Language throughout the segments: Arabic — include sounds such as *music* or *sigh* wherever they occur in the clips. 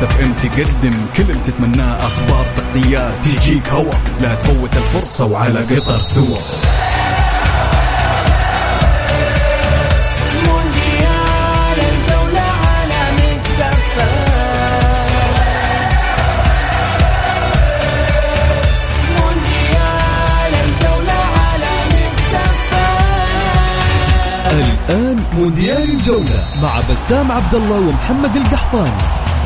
تستناه Mix FM تقدم كل اللي تتمناه أخبار تغطيات تجيك هوا. لا تفوت الفرصة وعلى قطر سوا. Mix F Mix F الآن مونديال الجولة مع بسام عبد الله ومحمد القحطاني.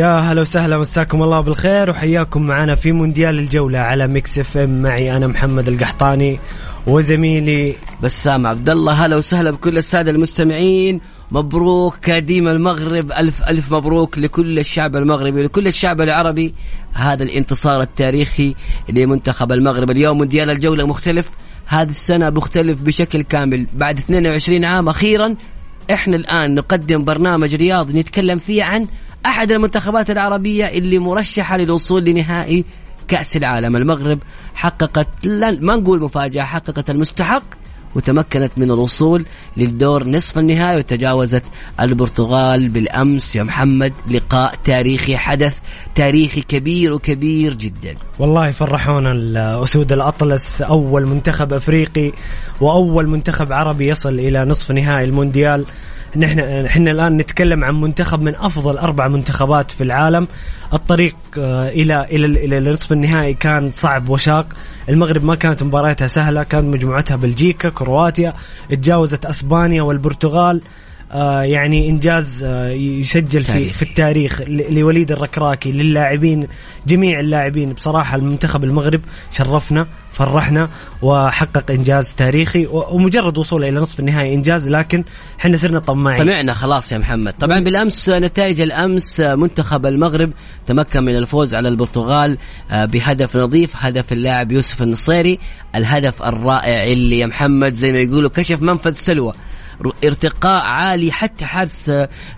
يا هلا وسهلا مساكم الله بالخير وحياكم معنا في مونديال الجولة على Mix FM. معي أنا محمد القحطاني وزميلي بسام عبد الله هلا وسهلا بكل السادة المستمعين. مبروك كاديم المغرب. ألف ألف مبروك لكل الشعب المغربي ولكل الشعب العربي. هذا الانتصار التاريخي لمنتخب المغرب. اليوم مونديال الجولة مختلف. هذه السنة مختلف بشكل كامل. بعد 22 عام أخيرا إحنا الآن نقدم برنامج رياضي نتكلم فيه عن أحد المنتخبات العربية اللي مرشحة للوصول لنهائي كأس العالم. المغرب حققت لا ما نقول مفاجأة حققت المستحق وتمكنت من الوصول للدور نصف النهائي وتجاوزت البرتغال بالأمس. يا محمد لقاء تاريخي حدث تاريخي كبير وكبير جدا. والله فرحونا الأسود الأطلس. أول منتخب أفريقي وأول منتخب عربي يصل إلى نصف نهائي المونديال. نحن إحنا الآن نتكلم عن منتخب من أفضل أربع منتخبات في العالم. الطريق آه، إلى إلى إلى نصف النهائي كان صعب وشاق. المغرب ما كانت مبارياتها سهلة كانت مجموعتها بلجيكا كرواتيا تجاوزت أسبانيا والبرتغال. يعني إنجاز آه يسجل في تاريخي. في التاريخ لوليد الركراكي للاعبين جميع اللاعبين. بصراحة المنتخب المغرب شرفنا فرحنا وحقق إنجاز تاريخي ومجرد وصوله إلى نصف النهائي إنجاز لكن إحنا صرنا طماعين. طمعنا خلاص يا محمد. طبعا بالأمس نتائج الأمس منتخب المغرب تمكن من الفوز على البرتغال آه، بهدف نظيف هدف اللاعب يوسف النصيري الهدف الرائع اللي يا محمد زي ما يقولوا كشف منفذ سلوى. ارتقاء عالي حتى حارس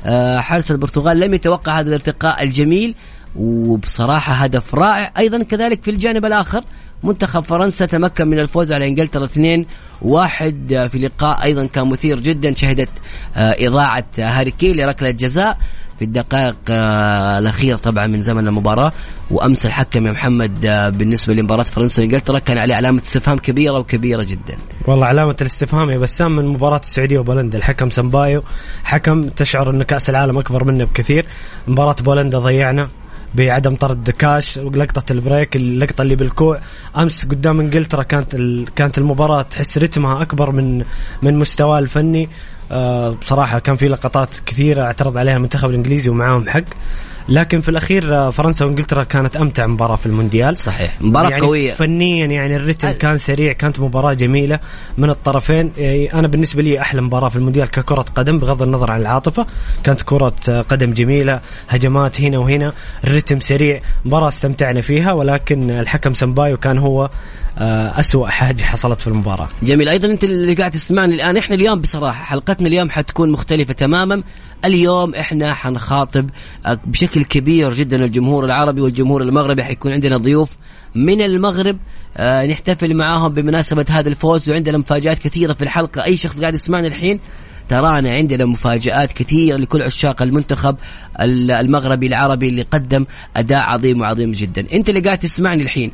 آه، حارس البرتغال لم يتوقع هذا الارتقاء الجميل وبصراحة هدف رائع. أيضا كذلك في الجانب الآخر منتخب فرنسا تمكن من الفوز على إنجلترا 2 واحد آه، في لقاء أيضا كان مثير جدا شهدت آه، إضاعة هاري كين لركلة جزاء. في الدقائق آه، الاخيره طبعا من زمن المباراة وأمس الحكم يا محمد آه، بالنسبة لمباراة فرنسا وإنجلترا كان عليه علامة استفهام كبيرة وكبيرة جدا. والله علامة الاستفهام يا بسام من مباراة السعودية وبولندا. الحكم سمبايو حكم تشعر أن كأس العالم أكبر منه بكثير. مباراة بولندا ضيعنا بعدم طرد كاش لقطة البريك اللقطة اللي بالكوع. أمس قدام إنجلترا كانت. كانت المباراة تحس رتمها أكبر من من مستواه الفني. آه بصراحة كان في لقطات كثيرة اعترض عليها المنتخب الإنجليزي ومعاهم حق. لكن في الأخير آه، فرنسا وإنجلترا كانت أمتع مباراة في المونديال. صحيح. مباراة يعني قوية. فنيا يعني الريتم كان سريع كانت مباراة جميلة من الطرفين. يعني أنا بالنسبة لي أحلى مباراة في المونديال ككرة قدم بغض النظر عن العاطفة كانت كرة قدم جميلة هجمات هنا وهنا الريتم سريع. مباراة استمتعنا فيها ولكن الحكم سمبايو كان هو آه، أسوأ حاجة حصلت في المباراة. جميل. أيضا أنت اللي قاعد تسمعني الآن إحنا اليوم بصراحة حلقتنا اليوم حتكون مختلفة تماما. اليوم إحنا حنخاطب بشكل كبير جدا الجمهور العربي والجمهور المغربي. حيكون عندنا ضيوف من المغرب آه نحتفل معاهم بمناسبة هذا الفوز وعندنا مفاجآت كثيرة في الحلقة. أي شخص قاعد يسمعنا الحين؟ ترانا عندنا مفاجآت كثيرة لكل عشاق المنتخب ال- المغربي العربي اللي قدم أداء عظيم وعظيم جدا. أنت اللي قاعد تسمعني الحين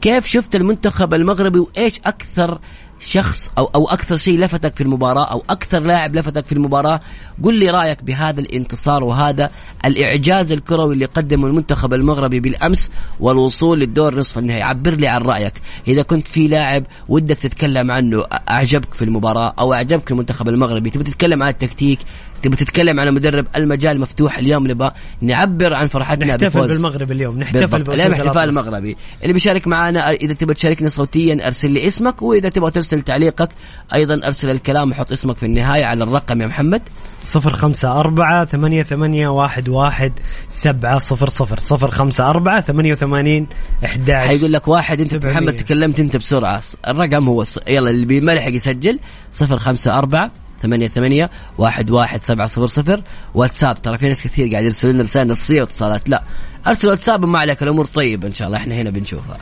كيف شفت المنتخب المغربي وإيش أكثر شخص أو أو أكثر شيء لفتك في المباراة أو أكثر لاعب لفتك في المباراة قل لي رأيك بهذا الانتصار وهذا الإعجاز الكروي اللي قدمه المنتخب المغربي بالأمس والوصول للدور نصف النهائي. عبر لي عن رأيك. إذا كنت في لاعب ودك تتكلم عنه أعجبك في المباراة أو أعجبك المنتخب المغربي تبي تتكلم عن التكتيك تبي تتكلم عن المدرب المجال مفتوح اليوم نبغى نعبر عن فرحتنا نحتفل بفوز. بالمغرب اليوم نحتفل اليوم احتفال. مغربي اللي بيشارك معنا إذا تبغى تشاركنا صوتيا أرسل لي اسمك وإذا تبغى ترسل تعليقك أيضا أرسل الكلام وحط اسمك في النهاية على الرقم يا محمد صفر خمسة أربعة ثمانية ثمانية واحد واحد سبعة صفر صفر صفر خمسة أربعة ثمانية وثمانين إحداش حيقول لك واحد 700. محمد تكلمت أنت بسرعة الرقم هو يلا اللي بيملحق يسجل 054 ثمانية ثمانية واحد واحد سبعة صفر صفر. واتساب ترى في ناس كثير قاعد يرسلوا لنا رسائل نصية واتصالات. لا ارسل واتساب ما عليك الأمور طيبة إن شاء الله. إحنا هنا بنشوفها.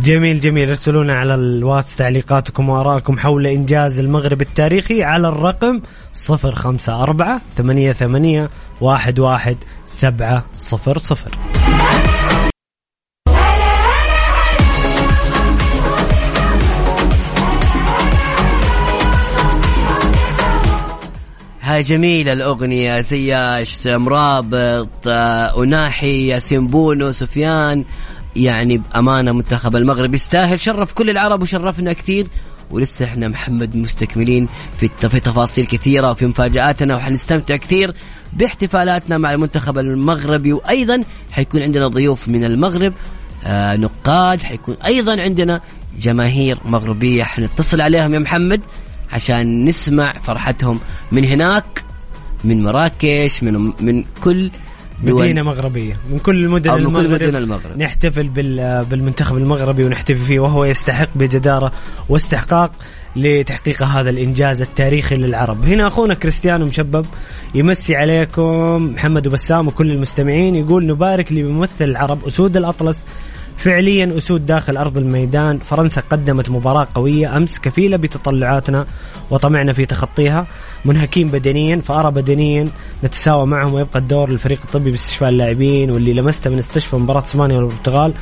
جميل جميل. ارسلونا على الواتس تعليقاتكم وآرائكم حول إنجاز المغرب التاريخي على الرقم 054 88 11 700 جميلة الأغنية زياش مرابط آه، أناحي ياسين بونو سفيان. يعني بأمانة منتخب المغرب يستاهل. شرف كل العرب وشرفنا كثير. ولسه إحنا محمد مستكملين في تفاصيل كثيرة وفي مفاجآتنا وحنستمتع كثير باحتفالاتنا مع المنتخب المغربي. وأيضا حيكون عندنا ضيوف من المغرب آه نقاد. حيكون أيضا عندنا جماهير مغربية حنتصل عليهم يا محمد. عشان نسمع فرحتهم من هناك من مراكش من من كل دول. مدينة مغربية. من كل المدن أو من كل المغرب مدن المغرب. نحتفل بال- بالمنتخب المغربي ونحتفل فيه وهو يستحق بجدارة واستحقاق لتحقيق هذا الإنجاز التاريخي للعرب. هنا أخونا كريستيانو مشبب يمسي عليكم محمد وبسام وكل المستمعين يقول نبارك لممثل العرب أسود الأطلس فعليا أسود داخل أرض الميدان. فرنسا قدمت مباراة قوية أمس كفيلة بتطلعاتنا وطمعنا في تخطيها. منهكين بدنيا فأرى بدنيا نتساوى معهم ويبقى الدور للفريق الطبي باستشفاء اللاعبين واللي لمسته من استشفى مباراة إسبانيا والبرتغال.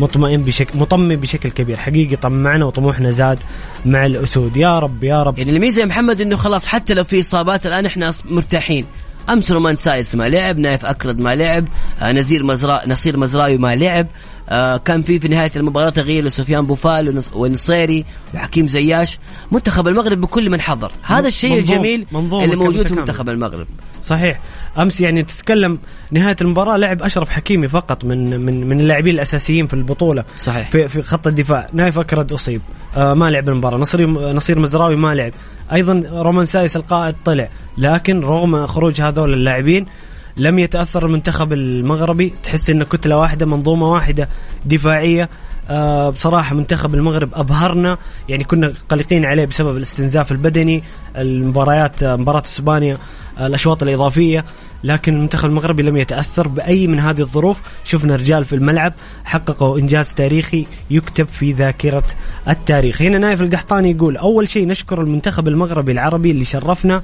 مطمئن بشكل مطمئن بشكل كبير. حقيقي طمعنا وطموحنا زاد مع الأسود. يا رب يا رب. يعني الميزة يا محمد إنه خلاص حتى لو في إصابات الآن إحنا مرتاحين. أمس رومان سايس ما لعب نايف أكرد ما لعب آه نزير مزرا نصير مزراوي ما لعب. آه كان في في نهاية المباراة تغيير لسفيان بوفال ونصيري وحكيم زياش. منتخب المغرب بكل من حضر. هذا الشيء منظوم- الجميل منظومة اللي موجود في. منتخب المغرب. صحيح. أمس يعني تتكلم نهاية المباراة لعب أشرف حكيمي فقط من من من اللاعبين الأساسيين في البطولة. صحيح. في في خط الدفاع. نايف أكرد أصيب. آه ما لعب المباراة. نصير نصير مزراوي ما لعب. أيضا رومان سايس القائد طلع. لكن رغم خروج هذول اللاعبين لم يتأثر المنتخب المغربي. تحس انه كتلة واحدة منظومة واحدة دفاعية. آه بصراحة منتخب المغرب أبهرنا. يعني كنا قلقين عليه بسبب الاستنزاف البدني المباريات آه، مباراة إسبانيا آه، الأشواط الإضافية. لكن المنتخب المغربي لم يتأثر بأي من هذه الظروف. شفنا رجال في الملعب حققوا إنجاز تاريخي يكتب في ذاكرة التاريخ. هنا نايف القحطاني يقول أول شيء نشكر المنتخب المغربي العربي اللي شرفنا.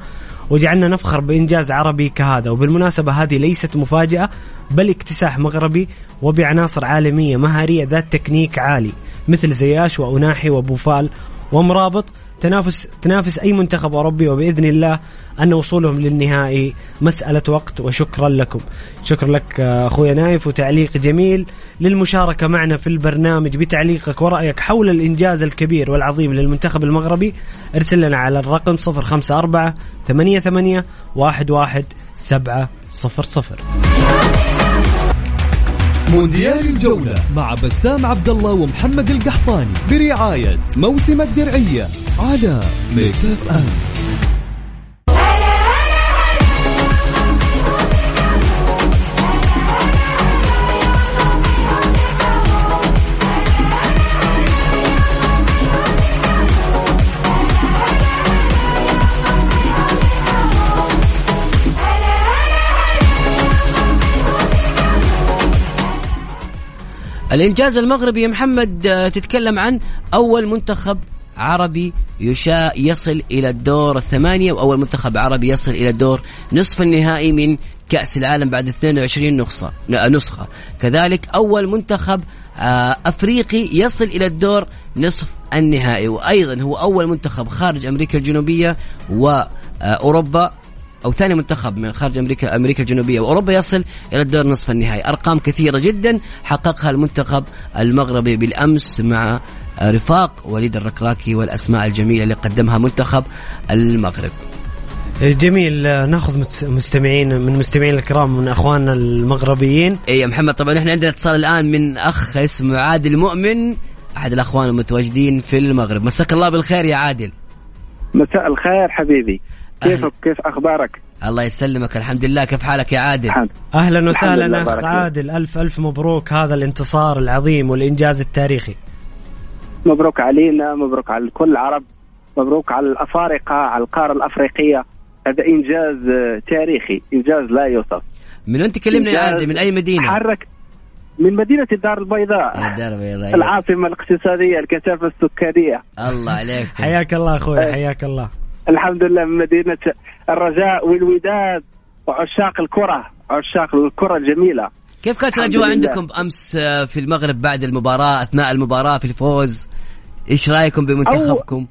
وجعلنا نفخر بإنجاز عربي كهذا. وبالمناسبة هذه ليست مفاجأة بل اكتساح مغربي وبعناصر عالمية مهارية ذات تكنيك عالي مثل زياش وأناحي وبوفال ومرابط تنافس تنافس أي منتخب أوروبي وبإذن الله أن وصولهم للنهائي مسألة وقت وشكرا لكم. شكرا لك اخويا نايف وتعليق جميل للمشاركة معنا في البرنامج بتعليقك ورأيك حول الإنجاز الكبير والعظيم للمنتخب المغربي ارسل لنا على الرقم 054 88 11 700. مونديال الجولة مع بسام عبد الله ومحمد القحطاني برعاية موسم الدرعية على Mix FM الإنجاز المغربي يا محمد آه، تتكلم عن أول منتخب عربي يشاء يصل إلى الدور الثمانية وأول منتخب عربي يصل إلى الدور نصف النهائي من كأس العالم بعد 22 نسخه نسخة. كذلك أول منتخب آه، أفريقي يصل إلى الدور نصف النهائي وأيضا هو أول منتخب خارج أمريكا الجنوبية واوروبا أو ثاني منتخب من خارج أمريكا أمريكا الجنوبية وأوروبا يصل إلى الدور نصف النهائي. أرقام كثيرة جدا حققها المنتخب المغربي بالأمس مع رفاق وليد الركراكي والأسماء الجميلة اللي قدمها منتخب المغرب. جميل ناخذ مستمعين من مستمعين الكرام من اخواننا المغربيين. اي يا محمد طبعا إحنا عندنا اتصال الآن من أخ اسمه عادل مؤمن أحد الأخوان المتواجدين في المغرب. مساك الله بالخير يا عادل. مساء الخير حبيبي. كيفك كيف أخبارك؟ الله يسلمك الحمد لله. كيف حالك يا عادل؟ الحمد. أهلا وسهلا أخ. عادل. الف ألف مبروك. هذا الانتصار العظيم والإنجاز التاريخي. مبروك علينا مبروك على كل العرب مبروك على الأفارقة على القارة الأفريقية. هذا إنجاز تاريخي إنجاز لا يوصف. من وين تكلمنا يا عادل؟ من أي مدينة؟ حرك من مدينة الدار البيضاء. يا دار بيضاء. العاصمة الاقتصادية الكثافة السكانية. الله عليك. حياك الله أخوي. حياك الله. الحمد لله من مدينة الرجاء والوداد وعشاق الكرة عشاق الكرة الجميلة كيف كانت لله. عندكم أمس آه، في المغرب بعد المباراة أثناء المباراة في الفوز؟ إيش رأيكم بمنتخبكم؟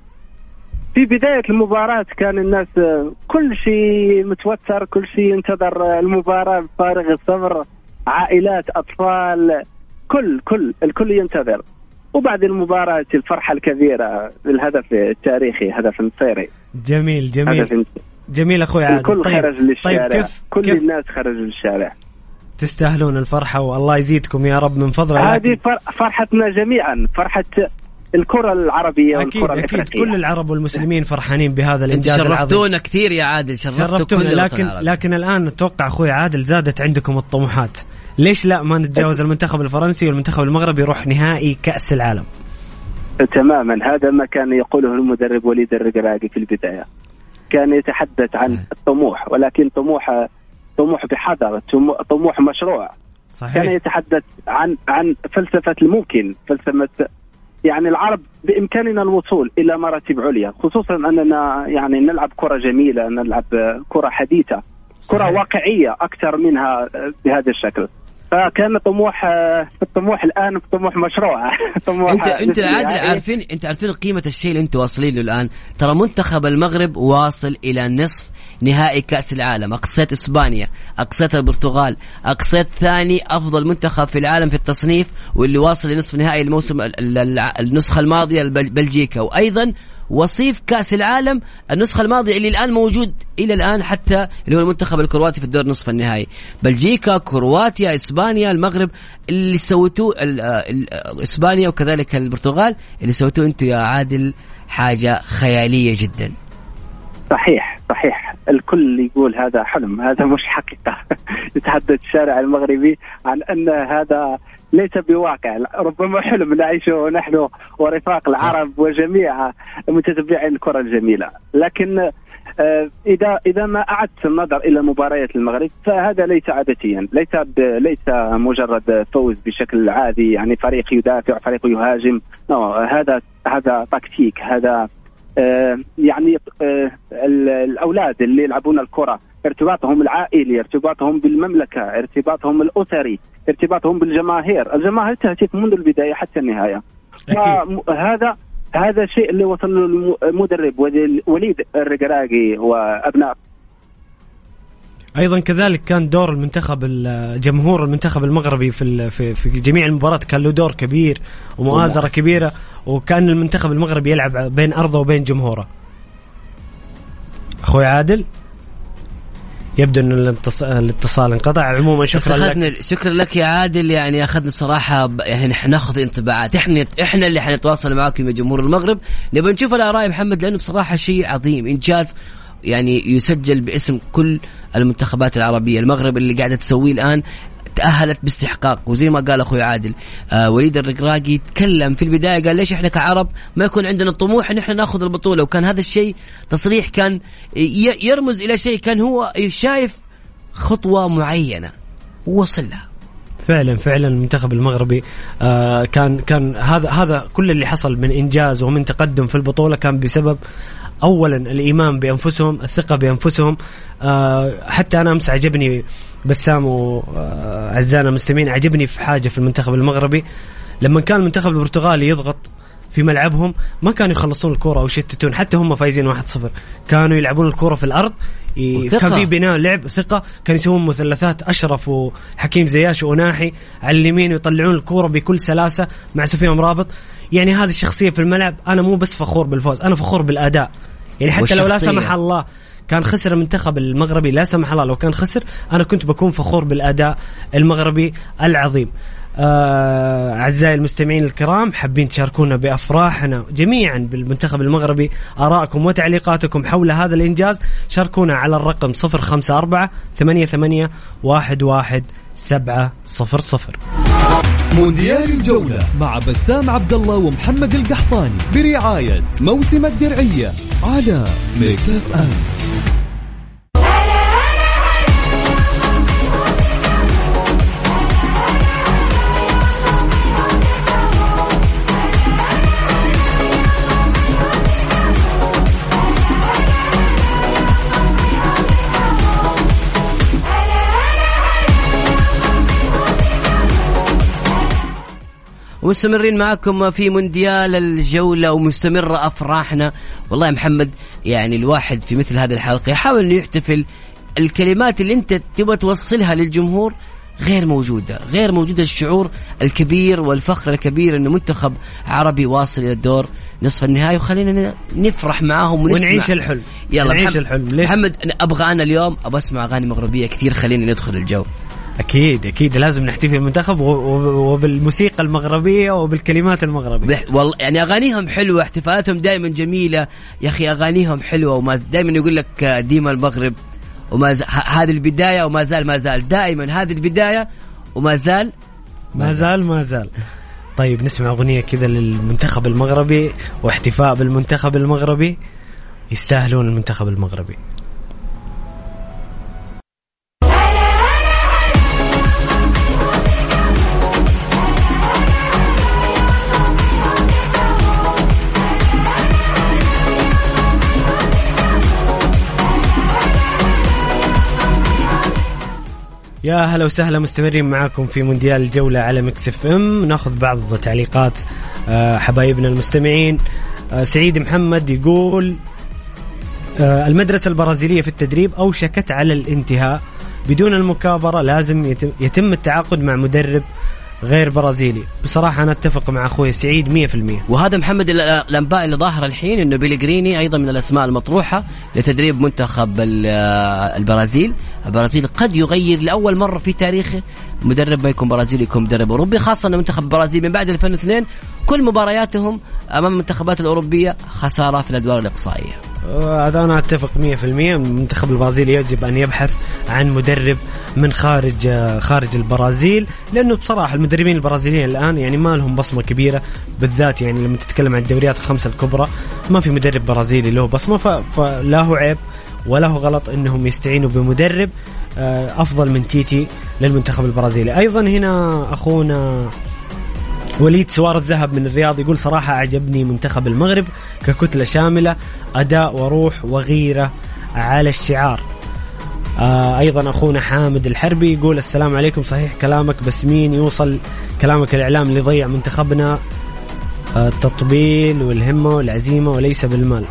في بداية المباراة كان الناس آه، كل شيء متوتر كل شيء ينتظر آه، المباراة بفارغ الصبر عائلات أطفال كل كل الكل ينتظر وبعد المباراة الفرحة الكبيرة الهدف التاريخي هدف النصيري جميل جميل. جميل أخوي عادل. الكل طيب خرج للشارع. طيب كيف كل كيف الناس خرجوا للشارع. تستاهلون الفرحة والله يزيدكم يا رب من فضله هذه فرحتنا جميعا. فرحة الكرة العربية أكيد والكرة أكيد الإفريقية. كل العرب والمسلمين فرحانين بهذا أنت الإنجاز العظيم. شرفتونا كثير يا عادل. شرفتونا. لكن. لكن الآن أتوقع أخوي عادل زادت عندكم الطموحات. ليش لا؟ ما نتجاوز المنتخب الفرنسي والمنتخب المغربي يروح نهائي كأس العالم. تماما. هذا ما كان يقوله المدرب وليد الرقراقي في البداية. كان يتحدث عن صحيح. الطموح ولكن طموح طموح بحذر طمو- طموح مشروع. كان صحيح يتحدث عن عن فلسفة الممكن فلسفة يعني العرب بإمكاننا الوصول إلى مراتب عليا خصوصا أننا يعني نلعب كرة جميلة نلعب كرة حديثة كرة صحيح. واقعية أكثر منها بهذا الشكل. فكان طموح الطموح الآن طموح مشروع. *laughs* طموح انت أنت عادل يعني. عارفين أنت عارفين قيمة الشيء اللي أنتم واصلين له الآن؟ ترى منتخب المغرب واصل إلى نصف نهائي كأس العالم. أقصيت إسبانيا أقصيت البرتغال أقصيت ثاني أفضل منتخب في العالم في التصنيف واللي واصل لنصف نهائي الموسم ال- ال- ال- النسخة الماضية البل- بلجيكا. وأيضا وصيف كأس العالم النسخة الماضية اللي الآن موجود إلى الآن حتى اللي هو المنتخب الكرواتي في الدور نصف النهائي. بلجيكا كرواتيا إسبانيا المغرب اللي سويتوه ال- ال- إسبانيا وكذلك البرتغال اللي سويتوه أنتم يا عادل حاجة خيالية جدا. صحيح صحيح. الكل يقول هذا حلم هذا مش حقيقة. *laughs* يتحدث الشارع المغربي عن أن هذا ليس بواقع. ربما حلم نعيشه نحن ورفاق العرب وجميع متتبعين الكرة الجميلة. لكن آه، إذا إذا ما أعدت النظر إلى مباريات المغرب فهذا ليس عادتيا. ليس ليس مجرد فوز بشكل عادي يعني فريق يدافع فريق يهاجم. no, هذا هذا تكتيك هذا آه، يعني آه، ال- الأولاد اللي يلعبون الكرة ارتباطهم العائلي ارتباطهم بالمملكة ارتباطهم الأسري ارتباطهم بالجماهير. الجماهير تهتف منذ البداية حتى النهاية. أكيد. هذا هذا الشيء اللي وصل له الم- المدرب ولي- وليد الرقراقي وأبناء. أيضا كذلك كان دور المنتخب ال- جمهور المنتخب المغربي في في, في جميع المباريات كان له دور كبير ومؤازرة كبيرة وكان المنتخب المغربي يلعب بين أرضه وبين جمهوره. أخوي عادل؟ يبدو إن الاتص- الاتصال انقطع. عموما شكرا لك. شكرا لك يا عادل. يعني أخذنا صراحة يعني ناخذ انطباعات. إحنا إحنا اللي حنتواصل معاكم يا جمهور المغرب. نبغى نشوف الآراء يا محمد لأنه بصراحة شيء عظيم. إنجاز يعني يسجل باسم كل المنتخبات العربية. المغرب اللي قاعدة تسويه الآن تأهلت باستحقاق. وزي ما قال أخوي عادل آه وليد الرقراقي تكلم في البداية قال ليش إحنا كعرب ما يكون عندنا الطموح إن إحنا ناخذ البطولة؟ وكان هذا الشيء تصريح كان يرمز إلى شيء كان هو شايف خطوة معينة ووصل لها فعلا فعلا المنتخب المغربي آه كان كان هذا هذا كل اللي حصل من إنجاز ومن تقدم في البطولة كان بسبب اولا الإيمان بأنفسهم الثقة بأنفسهم. آه حتى أنا أمس عجبني بسام واعزائنا المستمعين عجبني في حاجة في المنتخب المغربي. لما كان المنتخب البرتغالي يضغط في ملعبهم ما كانوا يخلصون الكرة أو يشتتون حتى هم فايزين 1-0 كانوا يلعبون الكرة في الأرض. وثقة. كان في بناء لعب ثقة. كانوا يسوون مثلثات أشرف وحكيم زياش وناحي على اليمين ويطلعون الكورة بكل سلاسة مع سفيان مرابط يعني هذه الشخصية في الملعب أنا مو بس فخور بالفوز أنا فخور بالأداء. يعني حتى لو لا والشخصية. سمح الله كان خسر المنتخب المغربي لا سمح الله لو كان خسر أنا كنت بكون فخور بالأداء المغربي العظيم آه، أعزائي المستمعين الكرام حابين تشاركونا بأفراحنا جميعا بالمنتخب المغربي آرائكم وتعليقاتكم حول هذا الإنجاز شاركونا على الرقم 054 88 11 700 مونديال الجولة مع بسام عبد الله ومحمد القحطاني برعاية موسم الدرعية على Mix FM ومستمرين معكم في مونديال الجولة ومستمرة أفراحنا. والله يا محمد يعني الواحد في مثل هذه الحلقة يحاول أنه يحتفل. الكلمات اللي أنت تبغى توصلها للجمهور غير موجودة. غير موجودة الشعور الكبير والفخر الكبير أنه منتخب عربي واصل إلى الدور نصف النهائي. وخلينا نفرح معاهم ونسمع. ونعيش الحلم. يلا نعيش محمد- الحلم. ليش؟ محمد أنا أبغى أنا اليوم أبغى أسمع أغاني مغربية كثير. خليني ندخل الجو. أكيد أكيد لازم نحتفل بالمنتخب وبالموسيقى المغربية وبالكلمات المغربية. بح- والله يعني أغانيهم حلوة احتفالاتهم دائما جميلة. يا أخي أغانيهم حلوة وما دائما يقول لك ديما المغرب وما ز... هذه البداية وما زال ما زال. دائما هذه البداية وما زال ما زال. ما زال. طيب نسمع أغنية كذا للمنتخب المغربي واحتفاء بالمنتخب المغربي. يستاهلون المنتخب المغربي. يا هلا وسهلا مستمرين معاكم في مونديال الجولة على Mix FM. ناخذ بعض تعليقات آه، حبايبنا المستمعين. آه، سعيد محمد يقول آه، المدرسة البرازيلية في التدريب أوشكت على الانتهاء. بدون المكابرة لازم يتم, يتم التعاقد مع مدرب غير برازيلي. بصراحة أنا أتفق مع أخوي سعيد 100% وهذا محمد ال- الأنباء اللي ظاهره الحين إنه بيليجريني أيضا من الأسماء المطروحة لتدريب منتخب ال- البرازيل. البرازيل قد يغير لأول مرة في تاريخه مدرب ما يكون برازيلي يكون مدرب أوروبي خاصة ان منتخب البرازيل من بعد 2002 كل مبارياتهم أمام المنتخبات الأوروبية خسارة في الأدوار الإقصائية. هذا أنا أتفق 100% المنتخب البرازيلي يجب أن يبحث عن مدرب من خارج خارج البرازيل لأنه بصراحة المدربين البرازيليين الآن يعني ما لهم بصمة كبيرة بالذات يعني لما تتكلم عن الدوريات الخمسة الكبرى ما في مدرب برازيلي له بصمة فلا هو عيب ولا هو غلط إنهم يستعينوا بمدرب آه، أفضل من تيتي للمنتخب البرازيلي. أيضا هنا أخونا وليد سوار الذهب من الرياض يقول صراحة أعجبني منتخب المغرب ككتلة شاملة أداء وروح وغيرة على الشعار آه أيضا أخونا حامد الحربي يقول السلام عليكم صحيح كلامك بس مين يوصل كلامك الإعلام اللي ضيع منتخبنا آه، التطبيل والهمة والعزيمة وليس بالمال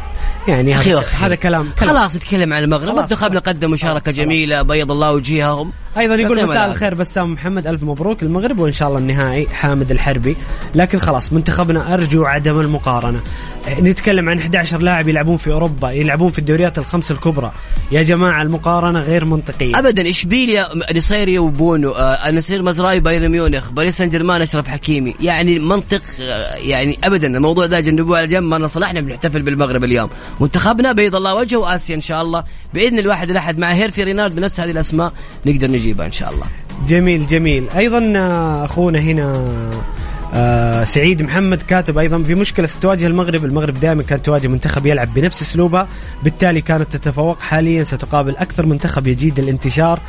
يعني أخي هذا, وأخي. هذا كلام, كلام. خلاص يتكلم عن المغرب منتخبنا. قدم مشاركة خلاص، جميلة بيض الله وجيههم أيضا يقول مساء. الخير بسام محمد ألف مبروك. المغرب وإن شاء الله النهائي حامد الحربي. لكن خلاص منتخبنا أرجو عدم المقارنة. نتكلم عن 11 لاعب يلعبون في أوروبا يلعبون في الدوريات الخمس الكبرى. يا جماعة المقارنة غير منطقية. ابدا اشبيليا نصيري وبونو؟ آه نصير مزراي بايرن ميونخ باريس سان جيرمان أشرف حكيمي. يعني منطق آه يعني ابدا الموضوع ده جنبوه على جنب ما نصل إحنا بنحتفل بالمغرب اليوم. منتخبنا بيض الله وجهه واسيا إن شاء الله. بإذن الواحد الأحد مع هيرفي رينارد بنفس هذه الأسماء نقدر نجيبها إن شاء الله. جميل جميل. أيضا آه، أخونا هنا آه سعيد محمد كاتب أيضا في مشكلة ستواجه المغرب، المغرب دائما كانت تواجه منتخب يلعب بنفس اسلوبها، بالتالي كانت تتفوق حاليا ستقابل أكثر منتخب يجيد الانتشار.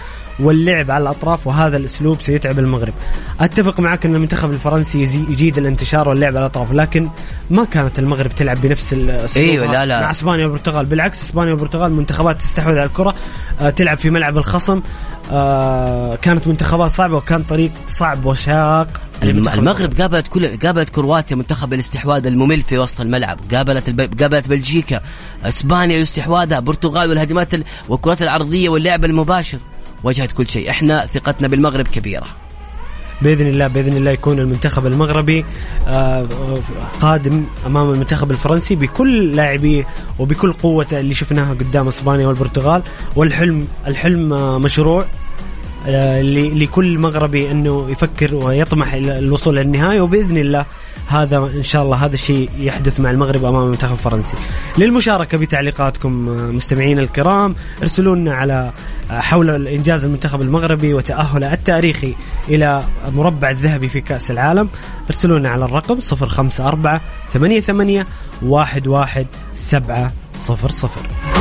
واللعب على الأطراف وهذا الأسلوب سيتعب المغرب. أتفق معك إن المنتخب الفرنسي يجيد الانتشار واللعب على الأطراف لكن ما كانت المغرب تلعب بنفس الاسلوب أيوة، لا، لا. مع إسبانيا والبرتغال. بالعكس إسبانيا والبرتغال منتخبات تستحوذ على الكرة آه، تلعب في ملعب الخصم. آه، كانت منتخبات صعبة وكان طريق صعب وشاق المغرب قابلت كل قابلت كرواتيا منتخب الاستحواذ الممل في وسط الملعب. قابلت الب... قابلت بلجيكا. إسبانيا استحواذها البرتغال والهجمات ال... والكرات العرضية واللعب المباشر. واجهت كل شيء. إحنا ثقتنا بالمغرب كبيرة. بإذن الله بإذن الله يكون المنتخب المغربي آه، قادم أمام المنتخب الفرنسي بكل لاعبيه وبكل قوته اللي شفناها قدام إسبانيا والبرتغال. والحلم الحلم مشروع. لكل مغربي أنه يفكر ويطمح إلى الوصول للنهايه وبإذن الله هذا إن شاء الله هذا الشيء يحدث مع المغرب أمام المنتخب الفرنسي. للمشاركة بتعليقاتكم آه، مستمعينا الكرام ارسلوا لنا على آه، حول الانجاز المنتخب المغربي وتاهله التاريخي إلى مربع الذهبي في كأس العالم ارسلوا لنا على الرقم 054 88 11700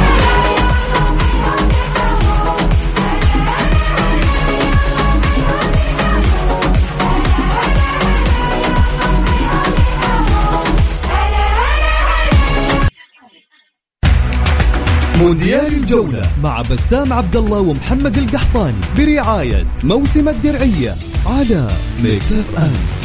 مونديال الجولة مع بسام عبد الله ومحمد القحطاني برعاية موسم الدرعية على Mix F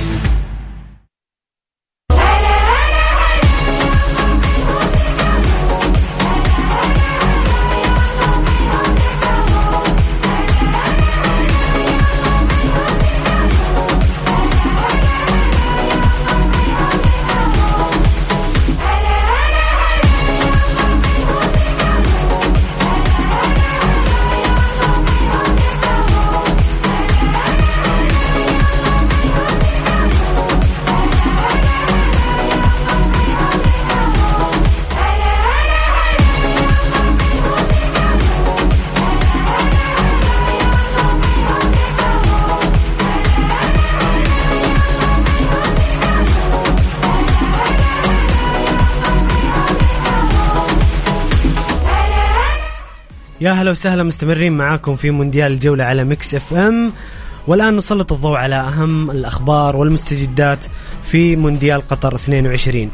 وسهلا مستمرين معاكم في مونديال الجولة على Mix FM. والآن نسلط الضوء على أهم الأخبار والمستجدات في مونديال قطر 22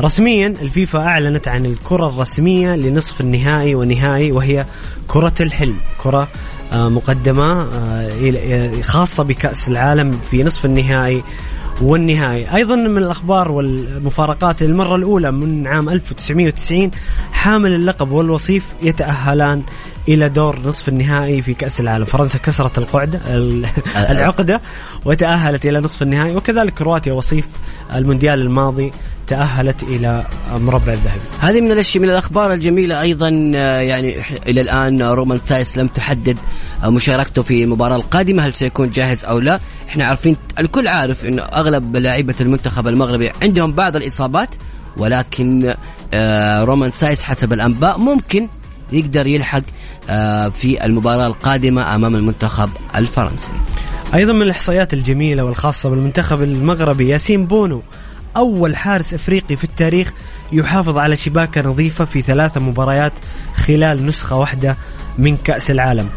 رسميا الفيفا أعلنت عن الكرة الرسمية لنصف النهائي ونهائي وهي كرة الحلم. كرة آه، مقدمة آه، إلى- خاصة بكأس العالم في نصف النهائي. والنهائي أيضا من الأخبار والمفارقات للمره الأولى من عام 1990 حامل اللقب والوصيف يتأهلان إلى دور نصف النهائي في كأس العالم. فرنسا كسرت القعده ال- العقدة وتأهلت إلى نصف النهائي. وكذلك كرواتيا وصيف المونديال الماضي تأهلت إلى مربع الذهبي هذه من الأشياء من الأخبار الجميلة أيضا آه، يعني إلى الآن رومان سايس لم تحدد آه، مشاركته في المباراة القادمة هل سيكون جاهز أو لا. إحنا عارفين الكل عارف انه أغلب لاعيبه المنتخب المغربي عندهم بعض الإصابات ولكن آه، رومان سايس حسب الأنباء ممكن يقدر يلحق في المباراة القادمة أمام المنتخب الفرنسي. أيضا من الإحصائيات الجميلة والخاصة بالمنتخب المغربي ياسين بونو أول حارس إفريقي في التاريخ يحافظ على شباكه نظيفة في ثلاث مباريات خلال نسخة واحدة من كأس العالم.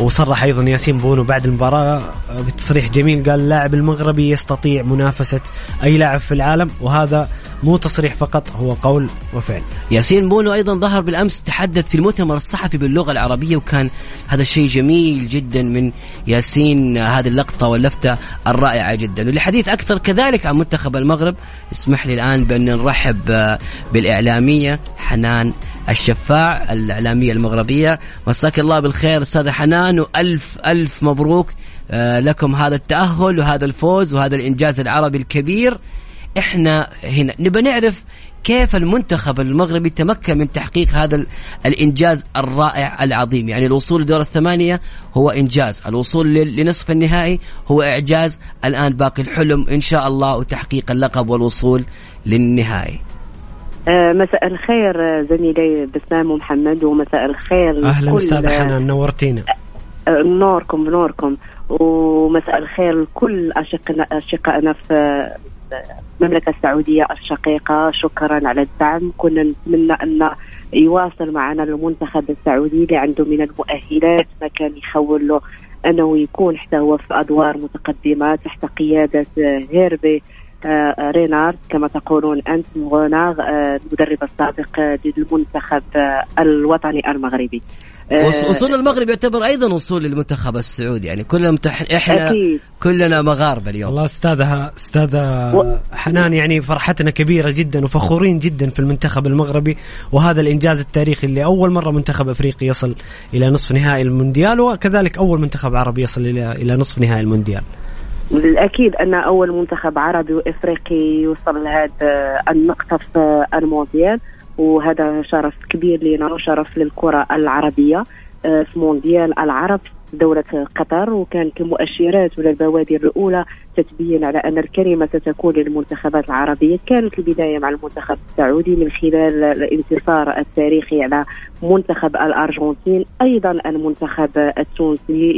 وصرح أيضا ياسين بونو بعد المباراة بتصريح جميل قال اللاعب المغربي يستطيع منافسة أي لاعب في العالم وهذا مو تصريح فقط هو قول وفعل. ياسين بونو أيضا ظهر بالأمس تحدث في المؤتمر الصحفي باللغة العربية وكان هذا الشيء جميل جدا من ياسين هذه اللقطة واللفتة الرائعة جدا. ولحديث أكثر كذلك عن منتخب المغرب اسمح لي الآن بأن نرحب بالإعلامية حنان الشفاع الإعلامية المغربية. مساك الله بالخير استاذه حنان وألف ألف مبروك آه، لكم هذا التأهل وهذا الفوز وهذا الإنجاز العربي الكبير. إحنا هنا نبى نعرف كيف المنتخب المغربي تمكن من تحقيق هذا ال- الإنجاز الرائع العظيم. يعني الوصول لدور الثمانية هو إنجاز الوصول لنصف النهائي هو إعجاز. الآن باقي الحلم إن شاء الله وتحقيق اللقب والوصول للنهائي. مساء الخير آه، زميلي بسام ومحمد ومساء الخير أهلا استاذه حنان نورتينا آه، نوركم بنوركم ومساء الخير لكل أشقنا أشقائنا في آه، المملكة السعودية الشقيقة. شكرا على الدعم. كنا نتمنى أن يواصل معنا المنتخب السعودي اللي عنده من المؤهلات. ما كان يخول له أنه يكون حتى هو في أدوار متقدمة تحت قيادة آه، هيربي آه، رينارد كما تقولون أنتم غوناغ آه، المدرب السابق آه، للمنتخب الوطني المغربي. وص- وصول المغرب يعتبر أيضا وصول للمنتخب السعودي يعني كلنا متح... إحنا أكيد. كلنا مغاربة اليوم. والله أستاذها أستاذة و- حنان يعني فرحتنا كبيرة جدا وفخورين جدا في المنتخب المغربي وهذا الإنجاز التاريخي اللي أول مرة منتخب افريقي يصل إلى نصف نهائي المونديال وكذلك أول منتخب عربي يصل إلى إلى نصف نهائي المونديال. بالأكيد أن أول منتخب عربي وإفريقي يوصل لهذا النقطة في المونديال وهذا شرف كبير لنا وشرف للكرة العربية آه، في مونديال العرب. دولة قطر وكان كمؤشرات ولا البوادر الأولى تتبين على أن الكلمة ستكون للمنتخبات العربية. كانت البداية مع المنتخب السعودي من خلال الانتصار التاريخي على منتخب الأرجنتين. أيضا المنتخب التونسي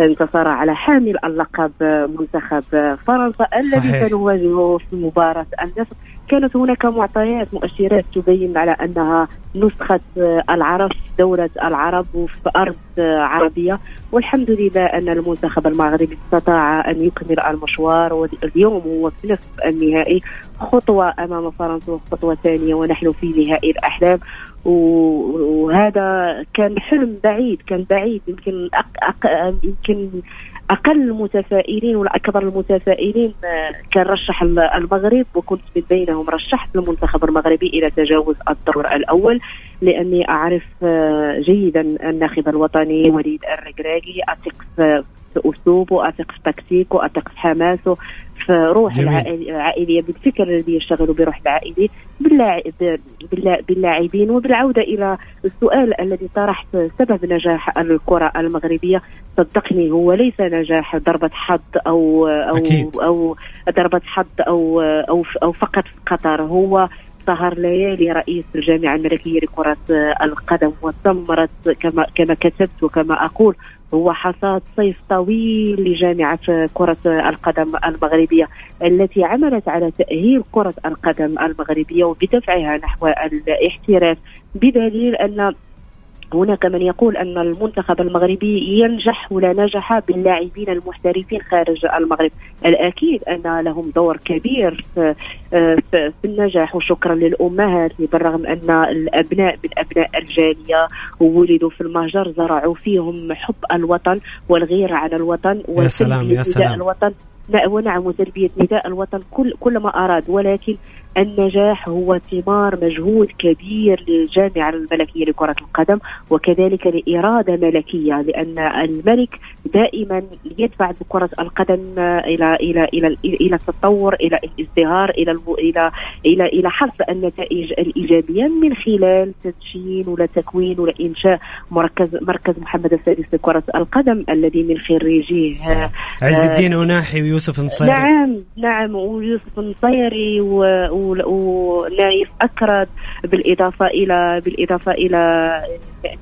آه، انتصر على حامل اللقب منتخب فرنسا الذي. سنواجهه في مباراة النصر كانت هناك معطيات مؤشرات تبين على أنها نسخة آه، العرب في دولة العرب وفي أرض آه، عربية والحمد لله أن المنتخب المغربي استطاع أن يكمل المشوار واليوم هو في نصف النهائي خطوة أمام فرنسا وخطوة ثانية ونحن في نهائي الأحلام و- وهذا كان حلم بعيد كان بعيد يمكن. أق... يمكن أقل المتفائلين ولا أكبر المتفائلين آه، كان رشح الم- المغرب وكنت من بينهم رشحت المنتخب المغربي إلى تجاوز الدور الأول لأني أعرف آه، جيدا الناخب الوطني وليد الركراكي أثق في أسلوبه أثق في تكتيكه أثق في حماسه في روح العائلية بالفكر الذي يشتغل بروح العائلي باللاع- باللا- باللاعبين وبالعودة إلى السؤال الذي طرحت سبب نجاح الكرة المغربية. صدقني هو ليس نجاح ضربة حظ أو أو أكيد. أو ضربة حظ أو أو أو فقط في قطر. هو سهر ليالي رئيس الجامعة الملكية لكرة القدم وثمرت كما كما كتبت وكما أقول هو حصاد صيف طويل لجامعة كرة القدم المغربية التي عملت على تأهيل كرة القدم المغربية وبدفعها نحو الاحتراف بدليل أن هناك من يقول أن المنتخب المغربي ينجح ولا نجح باللاعبين المحترفين خارج المغرب، الأكيد أن لهم دور كبير في, في, في النجاح وشكرا للأمهات بالرغم أن الأبناء من أبناء الجاليه وولدوا في المهجر زرعوا فيهم حب الوطن والغيرة على الوطن يا سلام، يا سلام. الوطن. لا ونعم وتلبية نداء الوطن كل كل ما أراد. ولكن النجاح هو ثمار مجهود كبير للجامعة الملكية لكرة القدم وكذلك لإرادة ملكية لأن الملك دائما يدفع بكرة القدم إلى إلى إلى إلى التطور إلى الازدهار إلى الو- إلى إلى إلى حصد النتائج الإيجابية من خلال تدشين ولا تكوين ولا إنشاء مركز مركز محمد السادس لكرة القدم الذي من خريجيه عز الدين وناحي ويوسف نصيري نعم نعم ويوسف النصيري و- ونايف اكرد بالإضافة إلى بالإضافة إلى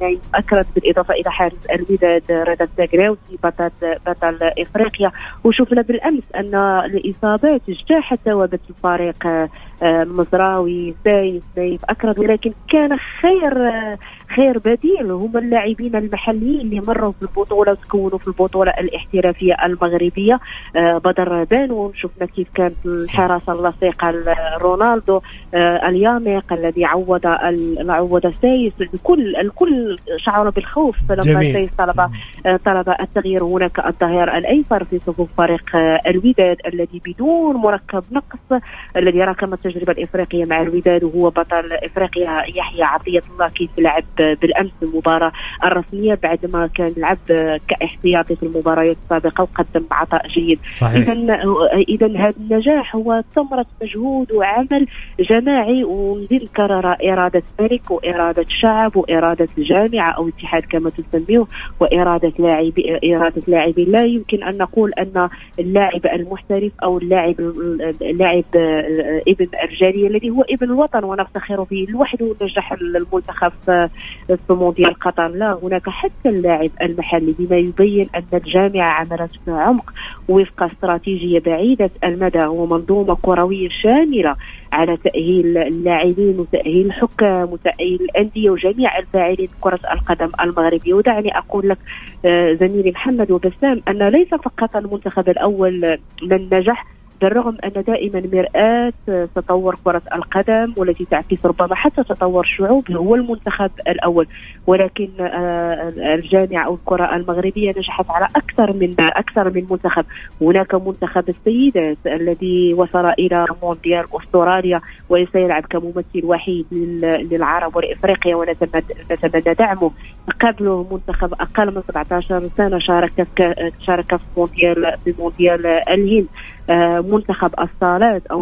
نايف اكرد بالإضافة إلى حارس الوداد رضا التكناوتي بطل بطل إفريقيا. وشفنا بالأمس أن الاصابات اجتاحت ثوابت الفريق آه، المزراوي سايس نايف اكرد ولكن كان خير خير بديل. هم اللاعبين المحليين اللي مروا في البطولة وتكونوا في البطولة الاحترافية المغربية آه، بدر بانون شفنا كيف كانت الحراسة اللصيقة رونالدو آه، اليميق الذي عوض عوض سايس الكل الكل شعر بالخوف جميل. سايس طلب آه، طلب التغيير. هناك الظهير الايسر في صفوف فريق آه، الوداد الذي بدون مركب نقص الذي راكم التجربة الإفريقية مع الوداد وهو بطل إفريقيا يحيى عطيه الله كيف لعب بالأمس المباراة الرسمية بعدما كان لعب كاحتياطي في المباريات السابقة وقدم عطاء جيد. اذا اذا هذا النجاح هو ثمرة مجهود وعمل جماعي ونزيد نكرر إرادة ملك وإرادة شعب وإرادة الجامعة أو اتحاد كما تسميه وإرادة لاعبي إرادة لاعبين لا يمكن أن نقول أن اللاعب المحترف أو اللاعب اللاعب ابن الجاليه الذي هو ابن الوطن ونفتخر به لوحده نجح المنتخب في في مونديال قطر. لا هناك حتى اللاعب المحلي بما يبين أن الجامعة عملت بعمق وفق استراتيجية بعيدة المدى ومنظومة كروية شاملة على تأهيل اللاعبين وتأهيل الحكام وتأهيل الأندية وجميع الفاعلين كرة القدم المغربية. ودعني أقول لك آه، زميلي محمد وبسام أن ليس فقط المنتخب الأول من نجح بالرغم أن دائما مرآة تطور كرة القدم والتي تعكس ربما حتى تطور الشعوب هو المنتخب الأول ولكن آه، الجامعة أو الكرة المغربية نجحت على أكثر من أكثر من منتخب. هناك منتخب السيدات الذي وصل إلى مونديال أستراليا وسيلعب كممثل وحيد لل- للعرب ولإفريقيا ونتمنى دعمه. قبله منتخب أقل من 17 سنة شارك في شارك في مونديال في مونديال الهند. منتخب الصالات أو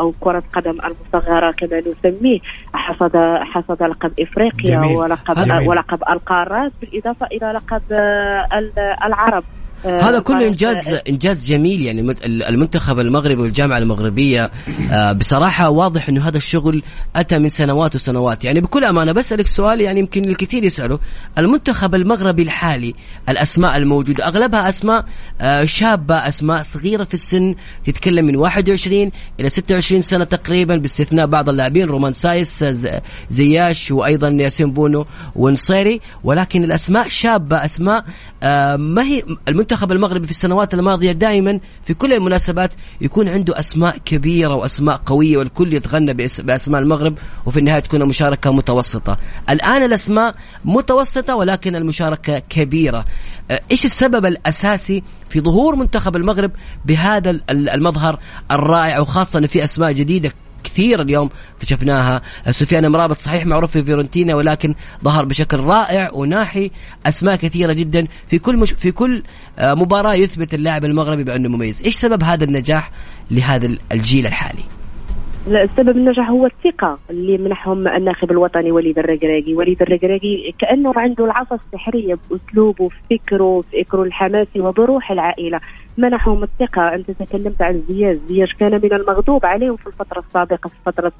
أو كرة قدم المصغرة كما نسميه حصد حصد لقب إفريقيا جميل. ولقب جميل. ولقب القارات بالإضافة إلى لقب آه، ال- العرب آه، هذا كله إنجاز إنجاز جميل. يعني المنتخب المغربي والجامعة المغربية آه، بصراحة واضح إنه هذا الشغل أتى من سنوات وسنوات. يعني بكل أمانة بسألك سؤال يعني يمكن الكثير يسأله. المنتخب المغربي الحالي الأسماء الموجودة أغلبها أسماء آه، شابة أسماء صغيرة في السن تتكلم من 21 إلى 26 سنة تقريبا باستثناء بعض اللاعبين رومان سايس آه، زياش وأيضا ياسين بونو ونصيري. ولكن الأسماء شابة أسماء آه، ما هي المنتخب المغربي في السنوات الماضية دائما في كل المناسبات يكون عنده أسماء كبيرة وأسماء قوية والكل يتغنى بأسماء المغرب وفي النهاية تكون مشاركه متوسطة. الآن الأسماء متوسطة ولكن المشاركة كبيرة. آه، إيش السبب الأساسي في ظهور منتخب المغرب بهذا ال- ال- المظهر الرائع وخاصة في أسماء جديدة؟ كثير اليوم اكتشفناها. سفيان مرابط صحيح معروف في فيورنتينا ولكن ظهر بشكل رائع وناحي أسماء كثيرة جدا. في كل مش في كل آه، مباراة يثبت اللاعب المغربي بأنه مميز. إيش سبب هذا النجاح لهذا الجيل الحالي؟ السبب النجاح هو الثقة اللي منحهم الناخب الوطني وليد الركراكي، وليد الركراكي كأنه عنده العصا السحرية بأسلوبه في فكره في فكره الحماسي وبروح العائلة، منحهم الثقة، أنت تكلمت عن زياش، زياش كان من المغضوب عليهم في الفترة السابقة في فترة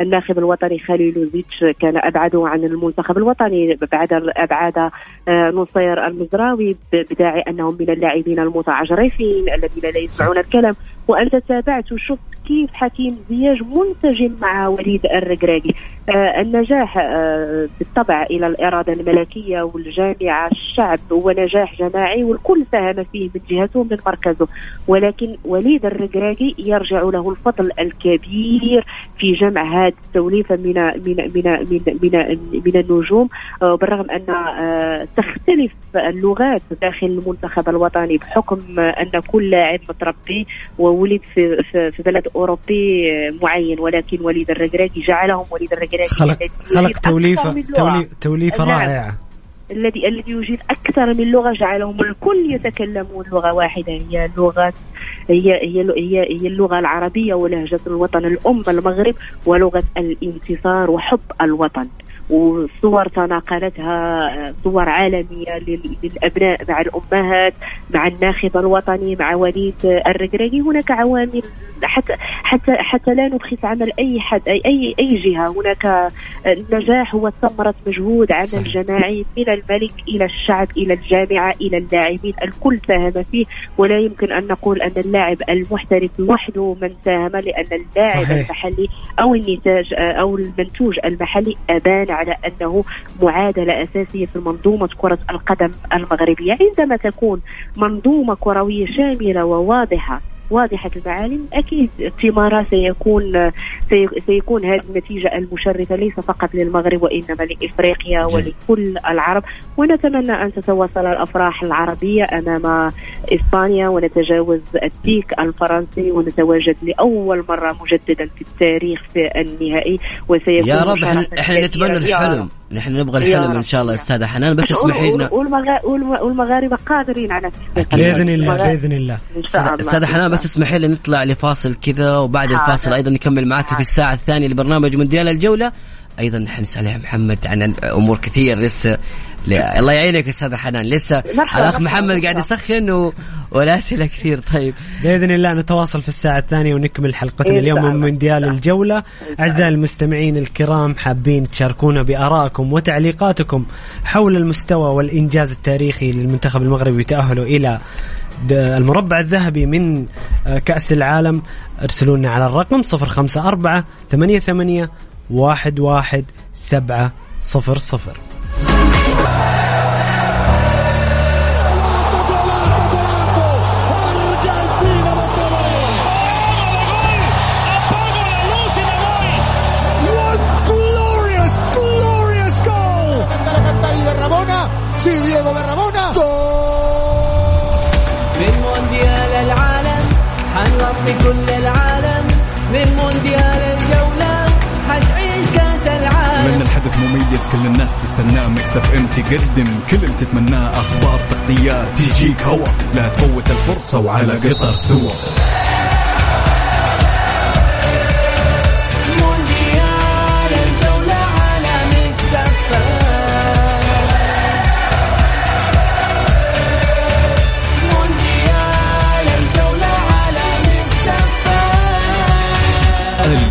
الناخب الوطني خليل زيتش كان أبعده عن المنتخب الوطني بعد أبعاد آه، نصير المزراوي بداعي أنهم من اللاعبين المتعجرفين الذين لا يسمعون الكلام. وأنت تابعت وشفت كيف حكيم زياج منسجم مع وليد الركراكي آه النجاح آه بالطبع إلى الإرادة الملكية والجامعة الشعب هو نجاح جماعي والكل ساهم فيه من جهته من مركزه. ولكن وليد الركراكي يرجع له الفضل الكبير في جمع هذه التوليفة من من من من من, من النجوم آه بالرغم أن آه تختلف اللغات داخل المنتخب الوطني بحكم آه أن كل لاعب متربي وولد في, في بلد أوروبي آه، معين ولكن وليد الركراكي جعلهم وليد الركراكي خلق خلق يجيد أكثر توليفه من لغة. تولي- توليفة نعم. رائعة الذي الذي يجيد أكثر من لغة جعلهم الكل يتكلمون لغة واحدة هي لغه هي هي هي هي اللغة العربية ولهجة الوطن الأم المغرب ولغة الانتصار وحب الوطن وصور تناقلتها صور عالمية لل- للأبناء مع الأمهات مع الناخب الوطني مع وليد الركراكي هناك عوامل حتى حتى حتى لا نبخس عمل أي حد أي أي أي جهة هناك النجاح هو ثمره مجهود عمل صحيح. جماعي من الملك إلى الشعب إلى الجامعة إلى اللاعبين الكل ساهم فيه ولا يمكن أن نقول أن اللاعب المحترف وحده من ساهم لأن اللاعب صحيح. المحلي أو النتاج أو المنتوج المحلي أبان على أنه معادلة أساسية في منظومة كرة القدم المغربية عندما تكون منظومة كروية شاملة وواضحة واضحة المعالم. أكيد ثمارها سيكون سي- سيكون هذه النتيجة المشرفة ليس فقط للمغرب وإنما لإفريقيا. ولكل العرب. ونتمنى أن تتواصل الأفراح العربية أمام إسبانيا ونتجاوز الديك الفرنسي ونتواجد لأول مرة مجددا في التاريخ في النهائي. وسيكون يا رب إحنا, إحنا نتمنى الحلم. نحن نبغى الحلم. إن شاء الله يا أستاذ حنان. بس اسمحي لنا. والمغا- والم- والمغاربة قادرين على تحقيق بإذن الله. بإذن الله. إن شاء الله. أستاذ حنان بس اسمحي لي نطلع لفاصل كذا وبعد حاضر. الفاصل أيضا نكمل معك في الساعة الثانية لبرنامج مونديال الجولة. أيضا حنسال يا محمد عن أمور كثير لسه. الله يعينك أستاذ حنان. لسه الأخ محمد قاعد. يسخن و... والاسئله كثير طيب. بإذن الله نتواصل في الساعة الثانية ونكمل حلقتنا اليوم من. مونديال الجولة. أعزائي المستمعين الكرام حابين تشاركونا بآرائكم وتعليقاتكم حول المستوى والإنجاز التاريخي للمنتخب المغربي وتأهله إلى المربع الذهبي من آه، كأس العالم. ارسلوا لنا على الرقم 054 88 11 700 glorious, مميز كل الناس تستناه مكسف ام تقدم كل اللي تتمناه أخبار تغطيات تجيك هوا. لا تفوت الفرصة وعلى قطر سوا.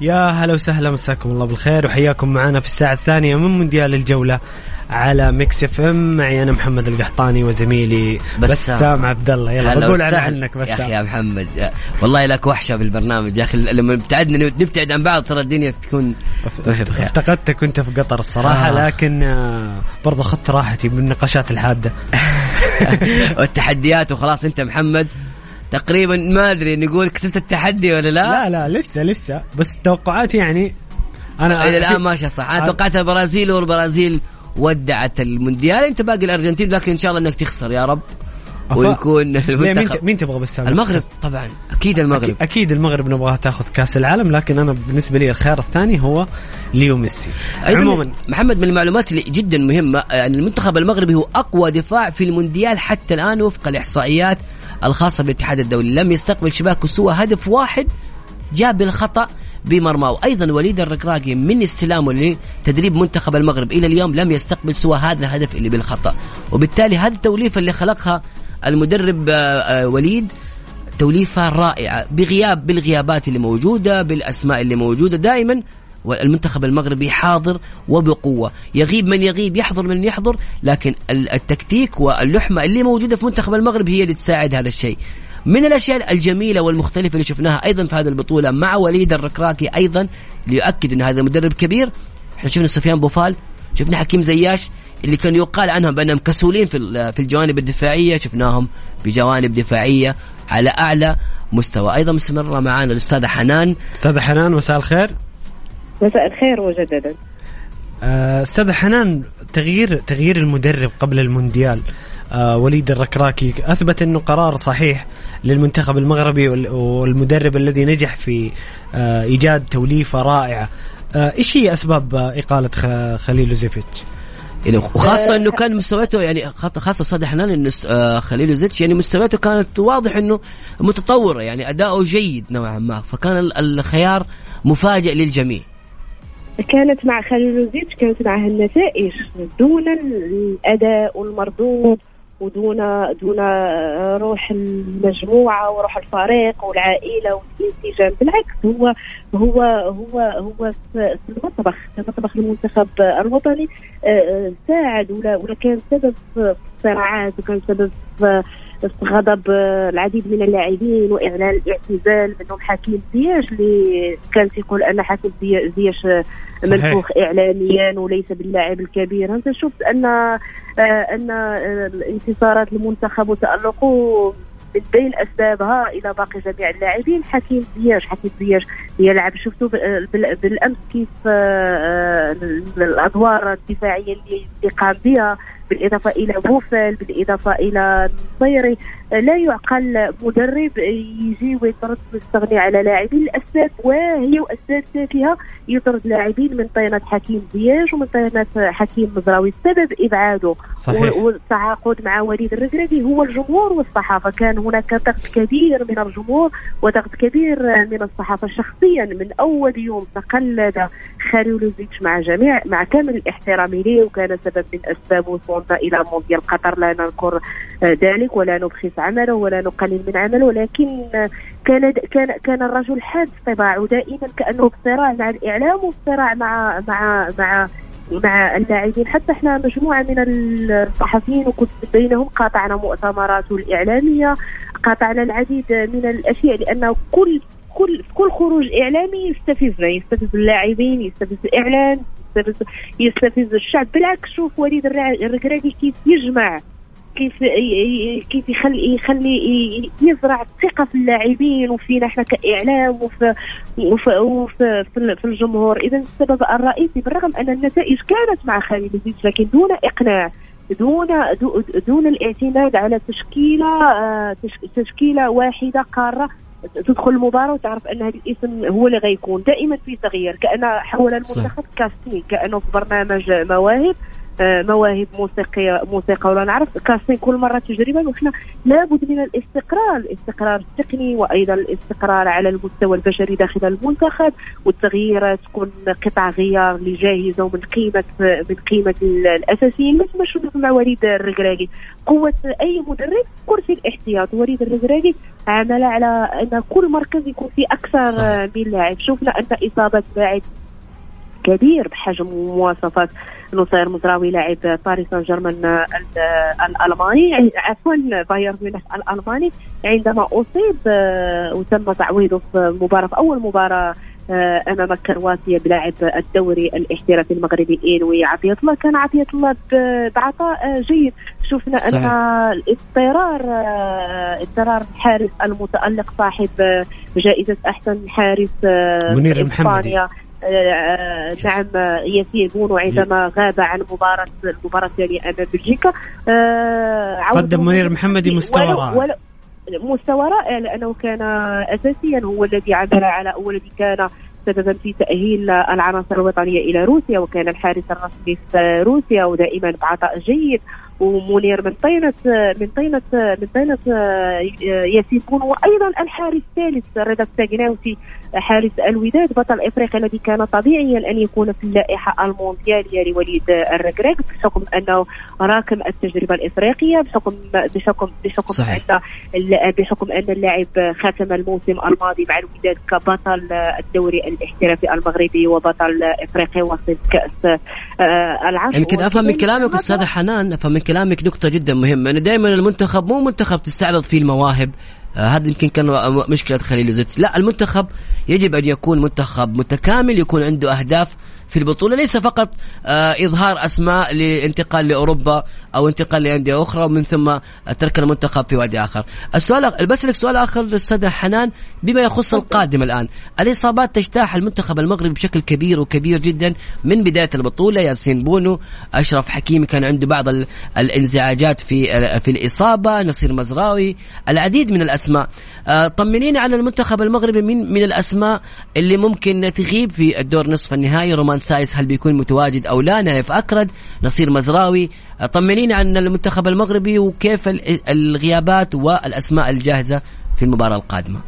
يا هلا وسهلا مساكم الله بالخير وحياكم معنا في الساعة الثانية من مونديال الجولة على Mix FM معي أنا محمد القحطاني وزميلي بسام. بسام عبد الله يلا بقول وسهلا. عنك يا أخي بسام يا محمد والله لك وحشة في البرنامج يا أخي لما ابتعدنا نبتعد عن بعض ترى الدنيا تكون افتقدتك وأنت في قطر الصراحة آه. لكن آه، برضه اخذت راحتي بالنقاشات الحادة *laughs* والتحديات وخلاص أنت محمد تقريبا ما أدري نقول كسبت التحدي ولا لا؟ لا لا لسه لسه. بس توقعاتي يعني أنا إلى الآن ماشيه صح. أنا. توقعت البرازيل والبرازيل ودعت المونديال. أنت باقي الأرجنتين لكن إن شاء الله إنك تخسر يا رب. ويكون مين مين تبغى بسام المغرب طبعا. أكيد المغرب. أكيد, أكيد المغرب نبغاها تاخذ كأس العالم لكن أنا بالنسبة لي الخيار الثاني هو ليو ميسي. عموما. محمد من المعلومات اللي جدا مهمة يعني المنتخب المغربي هو أقوى دفاع في المونديال حتى الآن وفق الإحصائيات. الخاصة بالاتحاد الدولي. لم يستقبل شباكه سوى هدف واحد جاء بالخطأ بمرماه. أيضا وليد الركراكي من استلامه لتدريب منتخب المغرب إلى اليوم لم يستقبل سوى هذا الهدف اللي بالخطأ. وبالتالي هذه التوليفة اللي خلقها المدرب آه، آه، وليد توليفة رائعة بغياب بالغيابات اللي موجودة بالأسماء اللي موجودة. دائما والمنتخب المغربي حاضر وبقوة. يغيب من يغيب يحضر من يحضر لكن ال- التكتيك واللحمة اللي موجودة في منتخب المغرب هي اللي تساعد هذا الشيء. من الأشياء الجميلة والمختلفة اللي شفناها أيضا في هذه البطولة مع وليد الركراكي أيضا ليؤكد إن هذا مدرب كبير. إحنا شفنا سفيان بوفال شفنا حكيم زياش اللي كان يقال عنهم بأنهم كسولين في في الجوانب الدفاعية. شفناهم بجوانب دفاعية على أعلى مستوى. أيضا مستمرة معنا الأستاذة حنان. أستاذة حنان مساء الخير. مساء الخير مجددا. آه، استاذه حنان تغيير تغيير المدرب قبل المونديال آه، وليد الركراكي أثبت أنه قرار صحيح للمنتخب المغربي وال- والمدرب الذي نجح في آه، إيجاد توليفة رائعة. آه، إيش هي أسباب آه، إقالة خ- خليل يوزيفيتش؟ يعني وخاصة إنه كان مستوياته يعني خاصة خاصة أستاذ حنان انه آه، خليل زيتش يعني مستوياته كانت واضح إنه متطورة يعني أداؤه جيد نوعا ما فكان ال- الخيار مفاجئ للجميع. كانت مع خليل زيتش كانت معها النتائج دون الأداء المردود ودون دون روح المجموعة وروح الفريق والعائلة والانسجام. بالعكس هو هو هو هو في المطبخ في مطبخ المنتخب الوطني آه، ساعد ولا كان سبب في الصراعات وكان سبب في غضب العديد من اللاعبين وإعلان الاعتزال منهم حكيم زياش اللي كان تيقول أن حكيم زي- زياش. منفوخ اعلاميا وليس باللاعب الكبير. أنت شفت أن آه، أن آه، انتصارات المنتخب وتألقه من بين أسبابها إلى باقي جميع اللاعبين. حكيم زياش حكيم زياش يلعب. شفتوا بال- بال- بالأمس كيف آه، الأدوار الدفاعية اللي قام بها. بالإضافة إلى بوفال بالإضافة إلى نصيري لا يعقل مدرب يجي ويطرد ويستغني على لاعبين لاسباب واهيه واسباب تافهة. يطرد لاعبين من طينة حكيم زياش ومن طينة حكيم مزراوي. السبب إبعاده صحيح. والتعاقد مع وليد الركراكي هو الجمهور والصحافة. كان هناك ضغط كبير من الجمهور وضغط كبير من الصحافة. شخصيا من أول يوم تقلد خليلوزيتش مع جميع مع كامل الاحترام ليه وكان سبب من اسباب وصولنا إلى مونديال قطر. لا نذكر آه، ذلك ولا نبخس عمله ولا نقلل من عمله ولكن كان كان كان الرجل حاد طباعه دائما كأنه في صراع مع الإعلام وفي صراع مع مع مع مع اللاعبين. حتى إحنا مجموعة من الصحفيين وكنت بينهم قاطعنا مؤتمراته الإعلامية قاطعنا العديد من الأشياء لأنه كل كل كل خروج إعلامي يستفزنا يستفز اللاعبين يستفز الإعلام. يستفز يستفز الشعب. بالعكس شوف وليد الركراكي كيف يجمع كيف كيف يخلي يخلي يزرع الثقة في اللاعبين وفينا إحنا كإعلام وفي وفي, وفي في, الجمهور. إذا السبب الرئيسي بالرغم أن النتائج كانت مع خالد زيد لكن دون إقناع دون دو- دون الاعتماد على تشكيلة آه، تش- تشكيلة واحدة قارة تدخل المباراة وتعرف أن هذا الاسم هو اللي غيكون. دائما في تغيير كأن حول المنتخب كاستين كأنه في برنامج مواهب. مواهب موسيقية موسيقى ولا نعرف كاستين كل مرة تجربة وإحنا لابد من الاستقرار. الاستقرار التقني وأيضا الاستقرار على المستوى البشري داخل المنتخب والتغيير تكون قطع غيار اللي جاهزة ومن قيمة من قيمة ال- الأساسيين مثل ما شفنا مع وليد الركراكي قوة أي مدرب كرسي الاحتياط. وليد الركراكي عمل على أن كل مركز يكون فيه أكثر صح. من لاعب. شفنا أن إصابة لاعب كبير بحجم ومواصفات نصير مزراوي لاعب باريس سان جيرمان ال- الألماني. عفوا بايرن ميونخ الألماني. عندما أصيب آه، وتم تعويضه في مباراة في أول مباراة آه، أمام كرواتيا بلاعب الدوري الاحترافي المغربي إنوي عطيه الله. كان عطيه الله بعطاء آه، جيد. شفنا أن صحيح. الاضطرار آه، اضطرار الحارس المتألق صاحب جائزة أحسن حارس منير في المحمدي. آه، نعم آه، ياسين بونو عندما غاب عن مباراة المباراة الثانية أمام بلجيكا آه، قدم منير محمدي مستوى رائع. مستوى رائع لأنه كان أساسيا هو الذي عمل على أو الذي كان سببا في تأهيل العناصر الوطنية إلى روسيا وكان الحارس الرسمي في روسيا ودائما بعطاء جيد ومنير من طينة من طينة من طينة ياسين بونو وأيضا الحارس الثالث رضا الساقناوسي حارس الوداد. بطل إفريقيا الذي كان طبيعيا أن يكون في اللائحة الموندياليه لوليد الركراك بحكم أنه راكم التجربة الإفريقية بحكم بحكم بحكم صحيح. أن بحكم أن اللاعب ختم الموسم الماضي مع الوداد كبطل الدوري الاحترافي المغربي وبطل إفريقيا وصل كأس آه، العشر يمكن أفهم من كلامك أستاذة حنان أفهم من كلامك نقطة جدا مهمة. انه دائما المنتخب مو منتخب تستعرض فيه المواهب. هذا يمكن كان مشكلة خليل زيت لا المنتخب يجب أن يكون منتخب متكامل يكون عنده أهداف في البطولة ليس فقط آه إظهار أسماء لانتقال لأوروبا أو انتقال لأندية أخرى ومن ثم ترك المنتخب في وادي آخر. السؤال بسالك سؤال آخر استاذه حنان بما يخص القادم الآن، الإصابات تجتاح المنتخب المغربي بشكل كبير وكبير جدا من بداية البطولة ياسين بونو، أشرف حكيمي كان عنده بعض ال- الانزعاجات في في الإصابة، نصير مزراوي، العديد من الأسماء. آه، طمنينا عن المنتخب المغربي من من الأسماء اللي ممكن تغيب في الدور نصف النهائي، رومان سايس هل بيكون متواجد أو لا؟ نايف أكرد، نصير مزراوي، طمنينا عن المنتخب المغربي وكيف ال- الغيابات والأسماء الجاهزة في المباراة القادمة.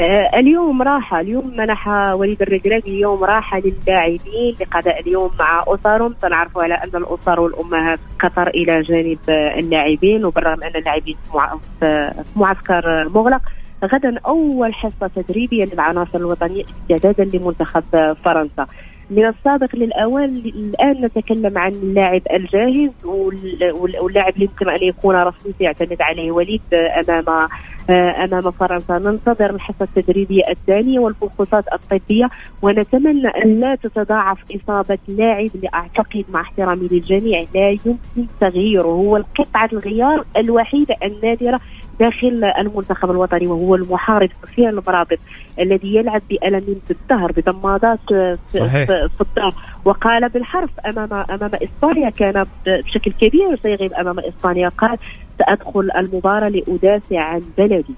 آه، اليوم راحة اليوم منح وليد الركراكي اليوم راحة للاعبين لقضاء اليوم مع أسرهم سنعرف على أن الأسر والأمهات قطر إلى جانب اللاعبين وبالرغم أن اللاعبين في مع- في في معسكر مغلق غدا أول حصة تدريبية للعناصر الوطنية استعدادا لمنتخب فرنسا من السابق للأوان الآن نتكلم عن اللاعب الجاهز وال- وال- واللاعب اللي يمكن أن يكون رسمي سيعتمد عليه وليد أمام آه، أمام فرنسا. ننتظر الحصة التدريبية الثانية والفحوصات الطبية ونتمنى أن لا تتضاعف إصابة لاعب اللي أعتقد مع احترامي للجميع لا يمكن تغييره. هو القطعة الغيار الوحيده النادرة داخل المنتخب الوطني وهو المحارب سفيان المرابط الذي يلعب بألم في الظهر بضمادات في, صحيح. في, في الظهر وقال بالحرف امام أمام إسبانيا كان بشكل كبير سيغيب أمام إسبانيا قال سأدخل المباراة لأدافع عن بلدي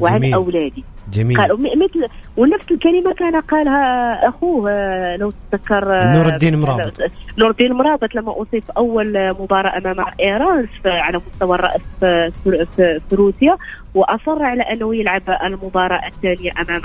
وعن جميل. أولادي جميل قال مثل ونفس الكلمة كان قالها أخوه آه، لو تتذكر آه، نور الدين مرابط. نور الدين مرابط لما أول مباراة أمام إيران في- على مستوى الرأس في, في, روسيا وأصر على أنه يلعب المباراة الثانية أمام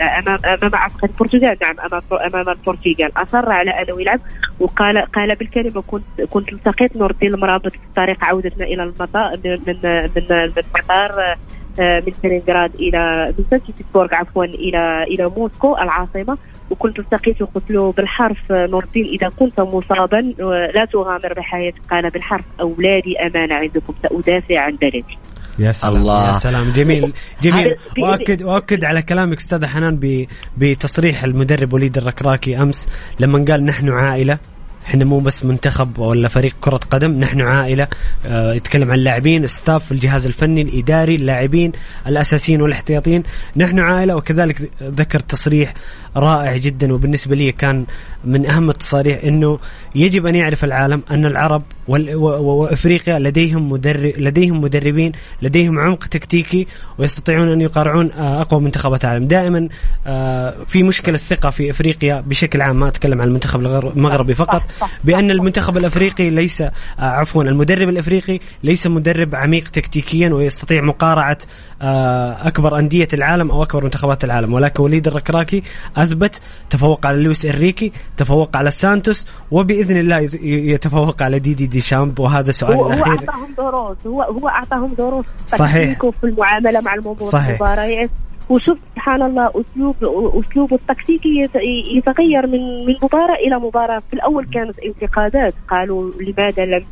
أمام أمام عسكر البرتغال نعم أمام أمام البرتغال أصر على أنه يلعب وقال قال بالكلمة كنت كنت التقيت نور الدين المرابط في طريق عودتنا إلى المطار من من من المطار آه، من ستالينغراد إلى من سان بيترسبورغ عفوا إلى إلى موسكو العاصمة. وكنت التقيته قلت له بالحرف آه، نور الدين إذا كنت مصابا آه، لا تغامر بحياتك. قال بالحرف أولادي أمانة عندكم سأدافع عن بلدي يا سلام الله. يا سلام. جميل جميل. واكد واكد على كلامك أستاذ حنان بتصريح المدرب وليد الركراكي أمس لما قال نحن عائلة. إحنا مو بس منتخب ولا فريق كرة قدم نحن عائلة آه يتكلم عن اللاعبين الستاف الجهاز الفني الإداري اللاعبين الأساسيين والإحتياطيين. نحن عائلة وكذلك ذكر تصريح رائع جدا وبالنسبة لي كان من أهم التصاريح أنه يجب أن يعرف العالم أن العرب وأفريقيا لديهم مدرب لديهم مدربين لديهم عمق تكتيكي ويستطيعون أن يقارعون آه، أقوى منتخبات العالم. دائما آه، في مشكلة ثقه في أفريقيا بشكل عام ما أتكلم عن المنتخب المغربي فقط بأن المنتخب الأفريقي ليس آه، عفوا المدرب الأفريقي ليس مدرب عميق تكتيكيا ويستطيع مقارعة أكبر أندية العالم أو أكبر منتخبات العالم. ولكن وليد الركراكي أثبت تفوق على لويس إنريكي تفوق على سانتوس وبإذن الله يتفوق على ديدي ديشامب وهذا سؤالي هو, هو الأخير. أعطاهم دروس. هو هو أعطاهم دروس. صحيح. وفي المعاملة مع الموضوع صحيح. المباريات وشوف سبحان الله اسلوب اسلوبه التكتيكي يت- يتغير من من مباراة إلى مباراة. في الأول كانت انتقادات. قالوا لماذا لم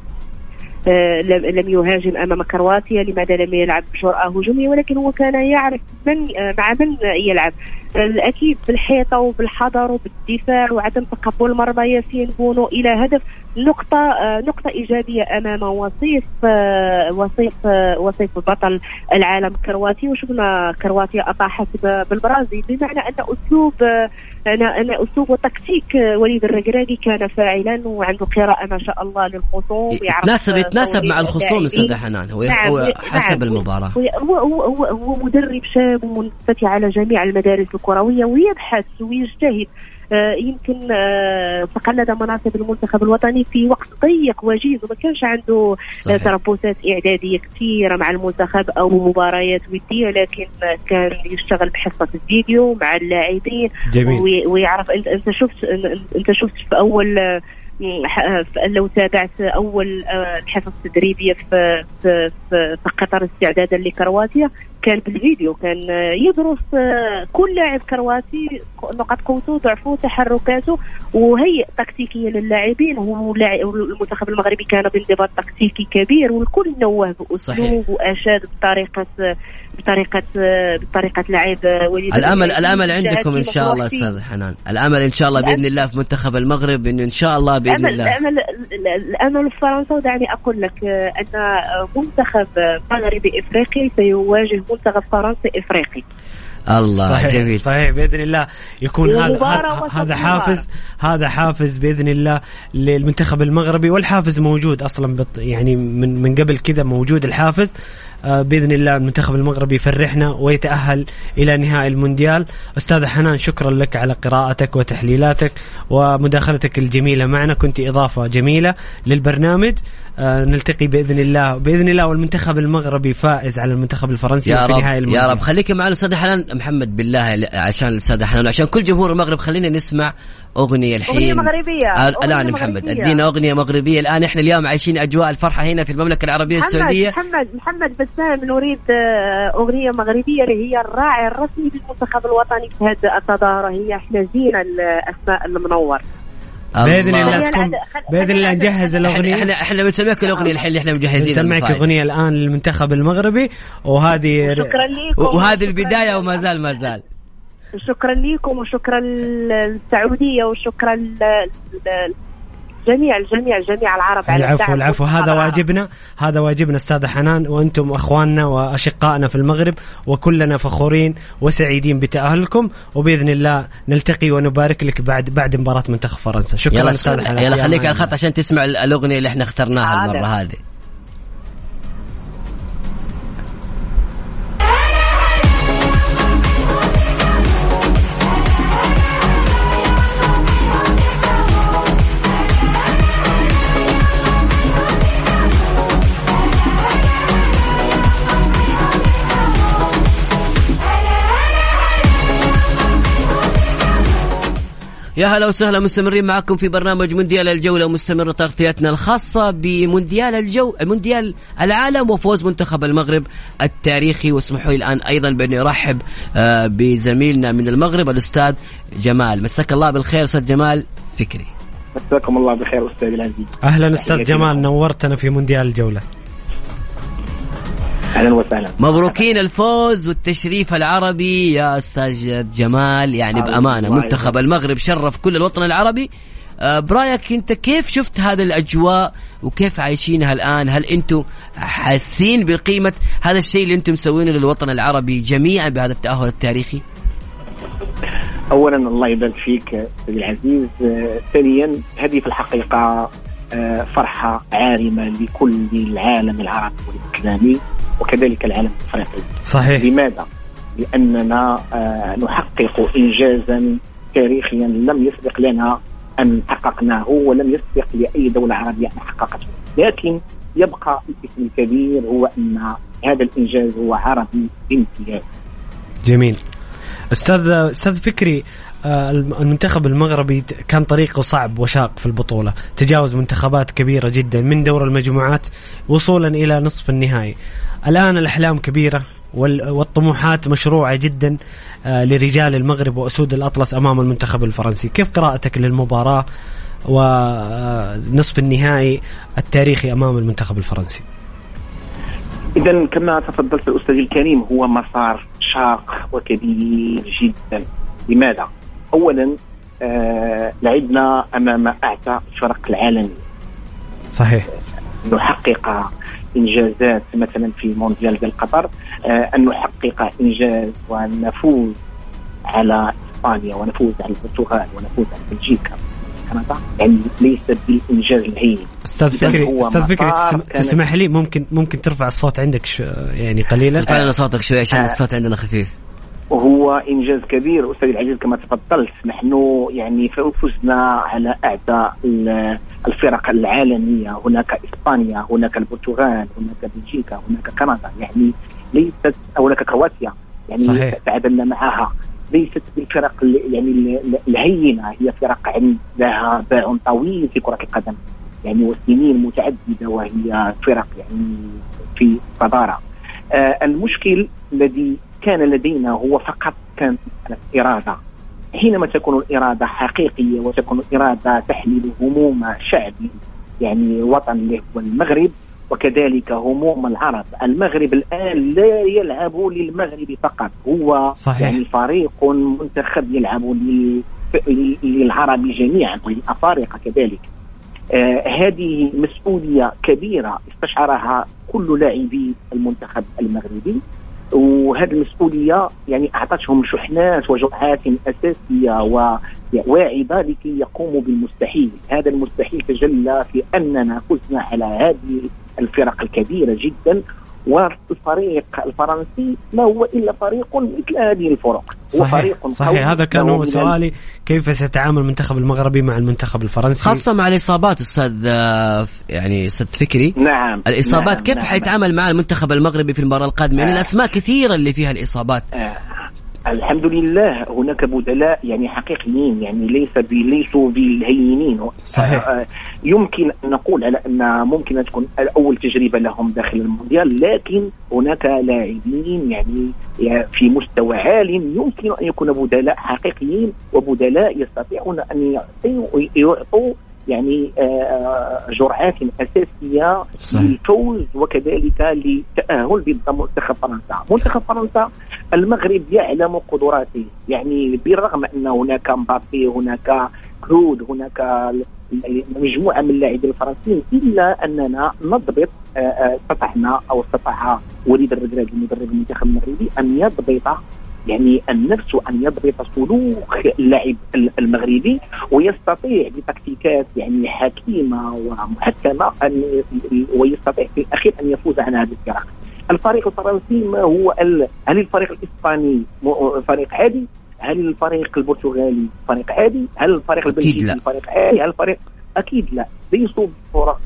آه، لم لم يهاجم أمام كرواتيا؟ لماذا لم يلعب بجرأة هجومية؟ ولكن هو كان يعرف من آه، مع من يلعب. آه، أكيد بالحيطة وبالحذر وبالدفاع وعدم تقبل مرمى ياسين بونو إلى هدف نقطة آه، نقطة إيجابية أمام وصيف آه، وصيف آه، وصيف بطل العالم كرواتي وشفنا كرواتيا أطاحت ب- بالبرازيل بمعنى أن أسلوب آه، أن أن أسلوب وتكتيك وليد الركراكي كان فاعلا وعنده قراءة ما شاء الله للخصوم يتناسب يتناسب مع الخصوم. أستاذ حنان هو نعم، هو نعم. حسب المباراة هو هو هو, هو مدرب شاب ومنفتح على جميع المدارس الكروية ويبحث ويجتهد. آه، يمكن آه، تقلد مناصب المنتخب الوطني في وقت ضيق وجيز وما كانش عنده آه، صحيح. تربصات إعدادية كثيرة مع المنتخب أو مباريات ودية لكن كان يشتغل بحصة الفيديو مع اللاعبين. ويعرف أنت شفت أنت شفت في أول لو تابعت أول الحصص التدريبية في في في قطر استعدادا لكرواتيا كان بالفيديو كان آه، يدرس آه، كل لاعب كرواتي نقاط قوته ضعفه تحركاته وهيئ تكتيكيا للاعبين هو لاعب- المنتخب المغربي كان بانضباط تكتيكي كبير والكل نوه صحيح. بأسلوب وأشاد بطريقة بطريقة بطريقة لعب وليد الامل. الأمل عندكم إن شاء الله أستاذ حنان الأمل إن شاء الله بإذن الله في منتخب المغرب إنه إن شاء الله بإذن الله الامل الأمل في فرنسا ودعني أقول لك آه، أن آه، منتخب آه، مغربي افريقي سيواجه منتخب فرنسي إفريقي. الله صحيح جميل. صحيح بإذن الله يكون هذا هذا-. حافز هذا حافز بإذن الله للمنتخب المغربي والحافز موجود أصلا بط يعني من من قبل كذا موجود الحافز. آه، بإذن الله المنتخب المغربي يفرحنا ويتأهل إلى نهائي المونديال. أستاذ حنان شكرا لك على قراءتك وتحليلاتك ومداخلتك الجميلة معنا. كنت إضافة جميلة للبرنامج. آه، نلتقي بإذن الله بإذن الله والمنتخب المغربي فائز على المنتخب الفرنسي يا في نهائي المونديال. يا رب. خليك معنا أستاذ حنان. محمد بالله عشان الأستاذ حنان عشان كل جمهور المغرب خلينا نسمع أغنية الحين أغنية مغربية. آه، الآن محمد. أدينا أغنية مغربية الآن إحنا اليوم عايشين أجواء الفرحة هنا في المملكة العربية محمد السعودية محمد محمد بسام نريد آه، أغنية مغربية اللي هي الراعي الرسمي للمنتخب الوطني في هذه التظاهره هي إحنا جينا الأسماء المنور باذن الله تكون باذن الله نجهز الأغنية. إحنا إحنا بنسميك الاغنيه الحين اللي إحنا مجهزين نسمعك أغنية الآن للمنتخب المغربي وهذه شكرا لكم وهذه وشكراً- البداية وما زال ما زال. شكرا لكم وشكرا للسعودية وشكرا جميع الجميع جميع العرب على العفو. العفو هذا العرب. واجبنا هذا واجبنا أستاذة حنان وأنتم أخواننا وأشقائنا في المغرب وكلنا فخورين وسعيدين بتأهلكم وبإذن الله نلتقي ونبارك لك بعد بعد مباراة منتخب فرنسا. شكرا يلا أستاذة حنان. يلا خليك على الخط عشان تسمع ال- الأغنية اللي إحنا اخترناها. المرة هذه. يا هلا وسهلا مستمرين معكم في برنامج مونديال الجولة ومستمرة تغطيتنا الخاصة بمونديال الجو مونديال العالم وفوز منتخب المغرب التاريخي. واسمحوا لي الآن أيضا بأني أرحب آه، بزميلنا من المغرب الأستاذ جمال. مساك الله بالخير أستاذ جمال فكري. مساكم الله بخير أستاذ العزيز. أهلا أستاذ تحياتي جمال. نورتنا في مونديال الجولة. أهلا وسهلا. مبروكين الفوز والتشريف العربي يا أستاذ جمال. يعني يبارك. منتخب المغرب شرف كل الوطن العربي. آه، برأيك أنت كيف شفت هذه الأجواء وكيف عايشينها الآن؟ هل أنتم حاسين بقيمة هذا الشيء اللي أنتم مسوينه للوطن العربي جميعا بهذا التأهل التاريخي؟ اولا الله يبارك فيك أستاذ العزيز. آه، ثانيا هذه في الحقيقة آه، فرحة عارمة لكل العالم العربي والإسلامي. وكذلك العالم الافريقي صحيح. لماذا؟ لأننا آه، نحقق انجازا تاريخيا لم يسبق لنا أن حققناه ولم يسبق لأي دولة عربية أن حققته، لكن يبقى الاسم الكبير هو أن هذا الإنجاز هو عربي بامتياز. جميل. أستاذ أستاذ فكري آه، الم- المنتخب المغربي كان طريقه صعب وشاق في البطولة. تجاوز منتخبات كبيرة جدا من دور المجموعات وصولا إلى نصف النهائي. الآن الأحلام كبيرة وال- والطموحات مشروعة جدا آه، لرجال المغرب وأسود الأطلس أمام المنتخب الفرنسي. كيف قراءتك للمباراة ونصف النهائي التاريخي أمام المنتخب الفرنسي؟ اذا كما تفضلت الأستاذ الكريم هو مسار شاق وكبير جدا. لماذا؟ اولا آه لعبنا أمام اعتى الفرق العالميه صحيح. نحقق إنجازات مثلا في مونديال ديال قطر آه أن نحقق إنجاز ونفوز على إسبانيا ونفوز على البرتغال ونفوز على بلجيكا. كندا؟ يعني ليس بالإنجاز الهين. أستاذ فكري أستاذ فكري تسم... تسمح لي؟ ممكن ممكن ترفع الصوت عندك ش... يعني قليلا. ارفع لنا صوتك شوي عشان آه. الصوت عندنا خفيف. وهو إنجاز كبير. أستاذ العزيز كما تفضلت نحن يعني فزنا على أعداء ال- الفرق العالمية. هناك إسبانيا هناك البرتغال هناك بلجيكا هناك كندا. يعني ليست هناك كرواتيا. يعني صحيح. تعادلنا معها. ليست بالفرق ال- يعني ال- الهينه هي فرق عندها باع طويل في كرة القدم. يعني وسنين متعددة وهي فرق يعني في صداره آه المشكل الذي كان لدينا هو فقط مسألة إرادة. حينما تكون الإرادة حقيقية وتكون الإرادة تحمل هموم شعبي يعني وطن اللي هو المغرب وكذلك هموم العرب. المغرب الآن لا يلعب للمغرب فقط هو صحيح. يعني فريق منتخب يلعب لل- لل- للعرب جميعا وللأفارقة كذلك. آه هذه مسؤولية كبيرة استشعرها كل لاعبي المنتخب المغربي. وهذه المسؤولية يعني أعطتهم شحنات وجرعات أساسية وواعدة لكي يقوموا بالمستحيل. هذا المستحيل تجلى في أننا فزنا على هذه الفرق الكبيرة جدا والفريق الفرنسي ما هو إلا فريق مثل هذه الفرق. هو صحيح فريق صحيح. هذا كان هو سؤالي. كيف سيتعامل المنتخب المغربي مع المنتخب الفرنسي؟ خاصة مع الإصابات أستاذ آه، يعني أستاذ فكري. نعم. الإصابات نعم كيف نعم. حيتعامل مع المنتخب المغربي في المباراة القادمة؟ يعني آه. الأسماء كثيرة اللي فيها الإصابات. آه. الحمد لله هناك بدلاء يعني حقيقيين يعني ليس ليسوا بالهينين صحيح. آه، يمكن أن نقول على أن ممكن أن تكون اول تجربة لهم داخل المونديال لكن هناك لاعبين يعني في مستوى عال يمكن أن يكون بدلاء حقيقيين وبدلاء يستطيعون أن يعطوا يعني آه، جرعات أساسية صحيح. للفوز وكذلك للتاهل ضد منتخب فرنسا، منتخب فرنسا المغرب يعلم قدراته يعني بالرغم أن هناك مبابي هناك كلود هناك مجموعة من اللاعبين الفرنسيين إلا أننا نضبط آه، آه، استطعنا أو استطاع وليد الركراكي مدرب المنتخب المغربي أن يضبط يعني النفس أن يضبط سلوك اللاعب المغربي ويستطيع بتكتيكات يعني حكيمة ومحكمة أن ويستطيع في الأخير أن يفوز عن هذه الفرق. الفريق الفرنسي ما هو ال... هل الفريق الإسباني م- فريق عادي؟ هل الفريق البرتغالي فريق عادي؟ هل الفريق البلجيكي. فريق عادي؟ هل الفريق أكيد لا. ليسوا بفرق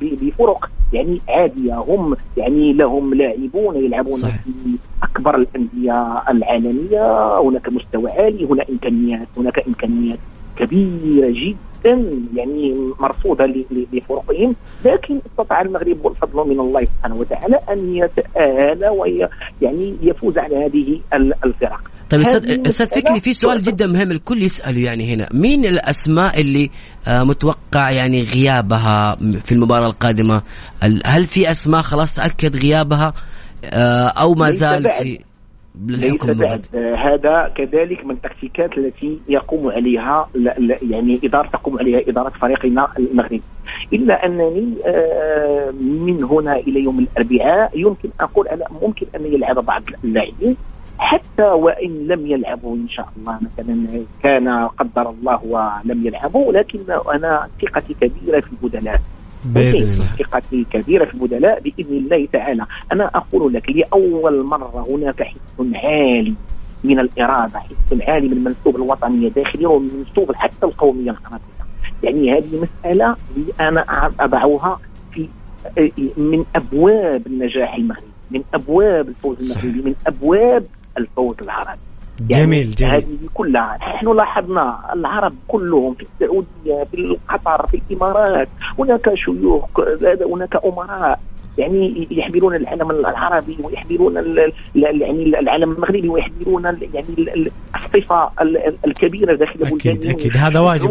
بفرق يعني عادية. هم يعني لهم لاعبون يلعبون صحيح. في أكبر الأندية العالمية. هناك مستوى عالي هناك إمكانيات هناك إمكانيات كبيرة جدا يعني مرصوده ل- لفرقهم لكن استطاع المغرب والفضل من الله سبحانه وتعالى أن يتاهل وي يعني يفوز على هذه ال- الفرق. طيب أستاذ أستاذ فكري في سؤال جدا مهم الكل يساله يعني هنا. مين الأسماء اللي آه، متوقع يعني غيابها في المباراة القادمة؟ ال- هل في أسماء خلاص تأكد غيابها؟ آه، أو ما زال. في ليس بعد. آه، هذا كذلك من التكتيكات التي يقوم عليها يعني إدارة تقوم عليها إدارة فريقنا المغربي إلا أنني آه، من هنا إلى يوم الأربعاء يمكن أقول أنا ممكن أن يلعب بعض اللاعبين حتى وإن لم يلعبوا إن شاء الله. مثلا كان قدر الله ولم يلعبوا لكن أنا ثقتي كبيرة في البدلاء. ثقتي كبيرة في البدلاء بإذن الله تعالى. أنا أقول لك لأول مرة هناك حس عالي من الإرادة حس عالي من المنسوب الوطنية داخليا ومن المنسوب حتى القومية القرنية يعني هذه مسألة اللي أنا أضعها في من أبواب النجاح المغربي من أبواب الفوز المغربي من أبواب الفوز العربي. جميل جميل. هذه كلها. نحن لاحظنا العرب كلهم في السعودية في قطر في الإمارات. هناك شيوخ هناك أمراء يعني يحملون العلم العربي ويحملون يعني العلم المغربي ويحملون يعني ال- ال- الصفة ال- الكبيرة داخل بلدانهم أكيد. هذا واجب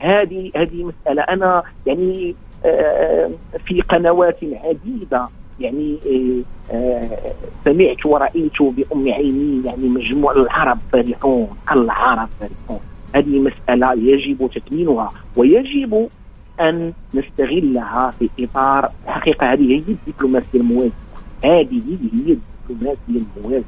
هذه هذه مسألة. أنا يعني آه، في قنوات عديدة يعني آه، سمعت ورأيت بأم عيني يعني مجموع العرب فرحون العرب فرحون. هذه مسألة يجب تثمينها ويجب أن نستغلها في إطار حقيقة. هذه هي الدبلوماسية الموازية هذه هي الدبلوماسية الموازية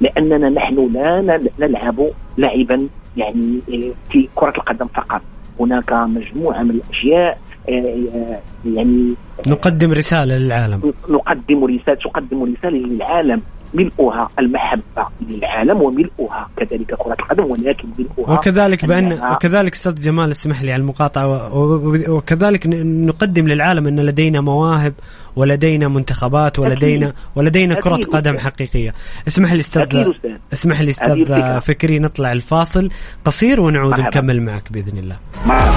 لأننا نحن لا نل- نلعب لعبا يعني آه، في كرة القدم فقط. هناك مجموعة من الأشياء يعني نقدم رسالة للعالم نقدم رسالة تقدم رسالة للعالم ملؤها المحبة للعالم وملؤها كذلك كرة القدم ولكن ملؤها وكذلك أنها- وكذلك أستاذ جمال اسمح لي على و- وكذلك نقدم للعالم أن لدينا مواهب ولدينا منتخبات ولدينا ولدينا أستاذ. قدم حقيقية اسمح لي أستاذ. اسمح لي الفكرة. فكري نطلع الفاصل قصير ونعود مرحبا. نكمل معك بإذن الله مع-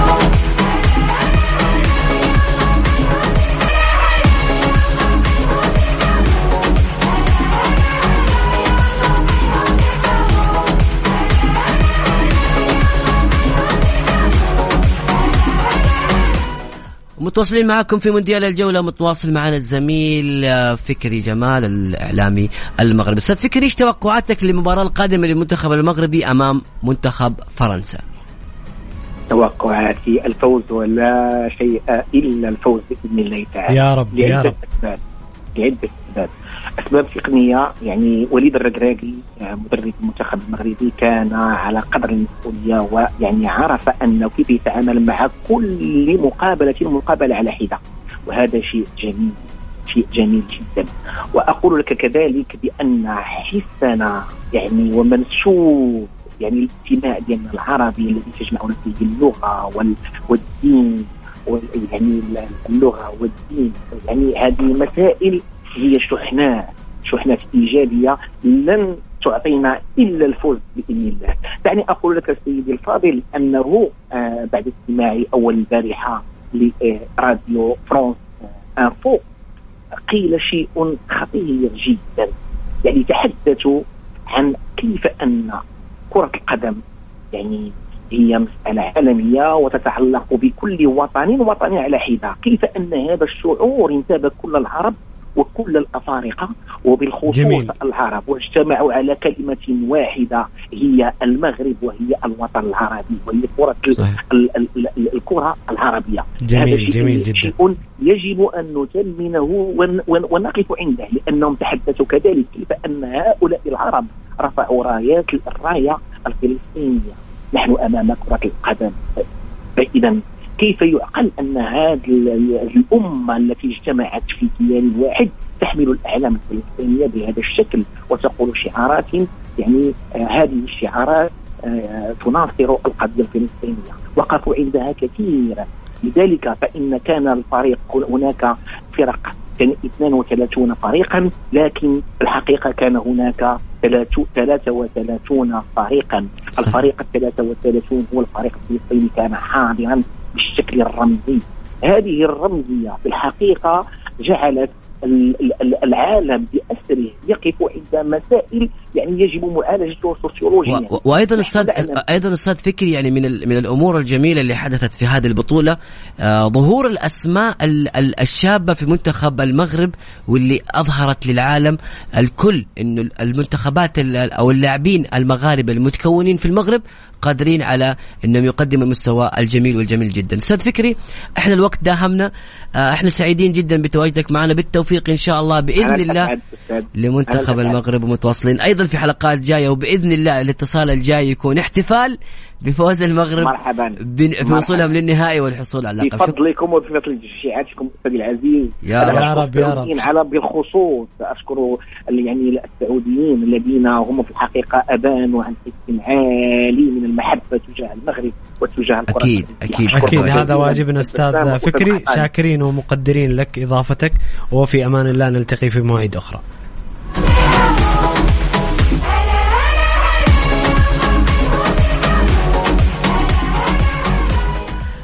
متواصلين معكم في مونديال الجولة متواصل معنا الزميل آه، فكري جمال الإعلامي المغربي. أستاذ فكري إيش توقعاتك للمباراة القادمة للمنتخب المغربي أمام منتخب فرنسا؟ توقعاتي الفوز ولا شيء إلا الفوز بإذن الله تعالى. يا رب، يا لعدة رب. أسباب. لعدة أسباب تقنيه يعني وليد الركراكي آه، مدرب المنتخب المغربي كان على قدر المسؤولية ويعني عرف انه كيف يتعامل مع كل مقابلة مقابلة على حدة. وهذا شيء جميل شيء جميل جدا. وأقول لك كذلك بأن حسنا يعني ومنسوب يعني الاجتماع ديالنا العربي الذي تجمعنا فيه اللغة وال- والدين وال- يعني اللغة والدين. يعني هذه مسائل هي شحنات شحنات إيجابية لن تعطينا إلا الفوز بإذن الله. دعني أقول لك سيدي الفاضل أنه آه بعد استماعي أول البارحة لراديو فرانس آه إنفو قيل شيء خطير جدا يعني تحدثوا عن كيف أن كرة القدم يعني هي مسألة عالمية وتتعلق بكل وطن وطن على حدة كيف أن هذا الشعور انتاب كل العرب وكل الأفارقة وبالخصوص جميل. العرب واجتمعوا على كلمة واحدة هي المغرب وهي الوطن العربي وهي كره ال- صحيح. ال- ال- ال- الكرة العربية جميل، هذا شيء- جميل جدا. شيء يجب أن نثمنه ون- ون- ونقف عنده لأنهم تحدثوا كذلك كيف ان هؤلاء العرب رفعوا رايات الراية الفلسطينية نحن أمام كرة القدم فاذا كيف يعقل أن هذه ال- الأمة التي اجتمعت في كيان واحد تحمل الأعلام الفلسطينية بهذا الشكل وتقول شعارات؟ يعني آه هذه الشعارات آه تناصر القضية الفلسطينية. وقفوا عندها كثيرا. لذلك فإن كان الفريق هناك فرق كان 32 فريقا لكن الحقيقة كان هناك 33 فريقا. الفريق ال 33 هو الفريق الفلسطيني كان حاضرا بالشكل الرمزي هذه الرمزية في الحقيقة جعلت ال- ال- ال- العالم بأسره يقف عند مسائل يعني يجب معالجتها سوسيولوجيا وأيضا أستاذ. أيضا أستاذ فكري يعني من من الأمور الجميلة اللي حدثت في هذه البطولة آه، ظهور الأسماء ال- ال- الشابة في منتخب المغرب واللي أظهرت للعالم الكل إنه المنتخبات ال- أو اللاعبين المغاربة المتكونين في المغرب قادرين على إنهم يقدموا المستوى الجميل والجميل جدا أستاذ فكري إحنا الوقت داهمنا آه، إحنا سعيدين جدا بتواجدك معنا بالتوفيق إن شاء الله بإذن الله. لمنتخب. المغرب ومتواصلين أيضا في حلقات جاية وبإذن الله الإتصال الجاي يكون احتفال بفوز المغرب مرحبا بن- بوصولهم. للنهائي والحصول على اللقب بفضلكم وبفضل تشجيعاتكم أستاذ العزيز يا رب. يا رب، على بالخصوص أشكر يعني السعوديين الذين هم في الحقيقة ابانوا عن حس عالي من المحبة تجاه المغرب وتجاه الكرة. أكيد. أشكركم أكيد هذا. واجبنا أستاذ أستاذ فكري. شاكرين ومقدرين لك إضافتك وفي أمان الله نلتقي في مواعيد أخرى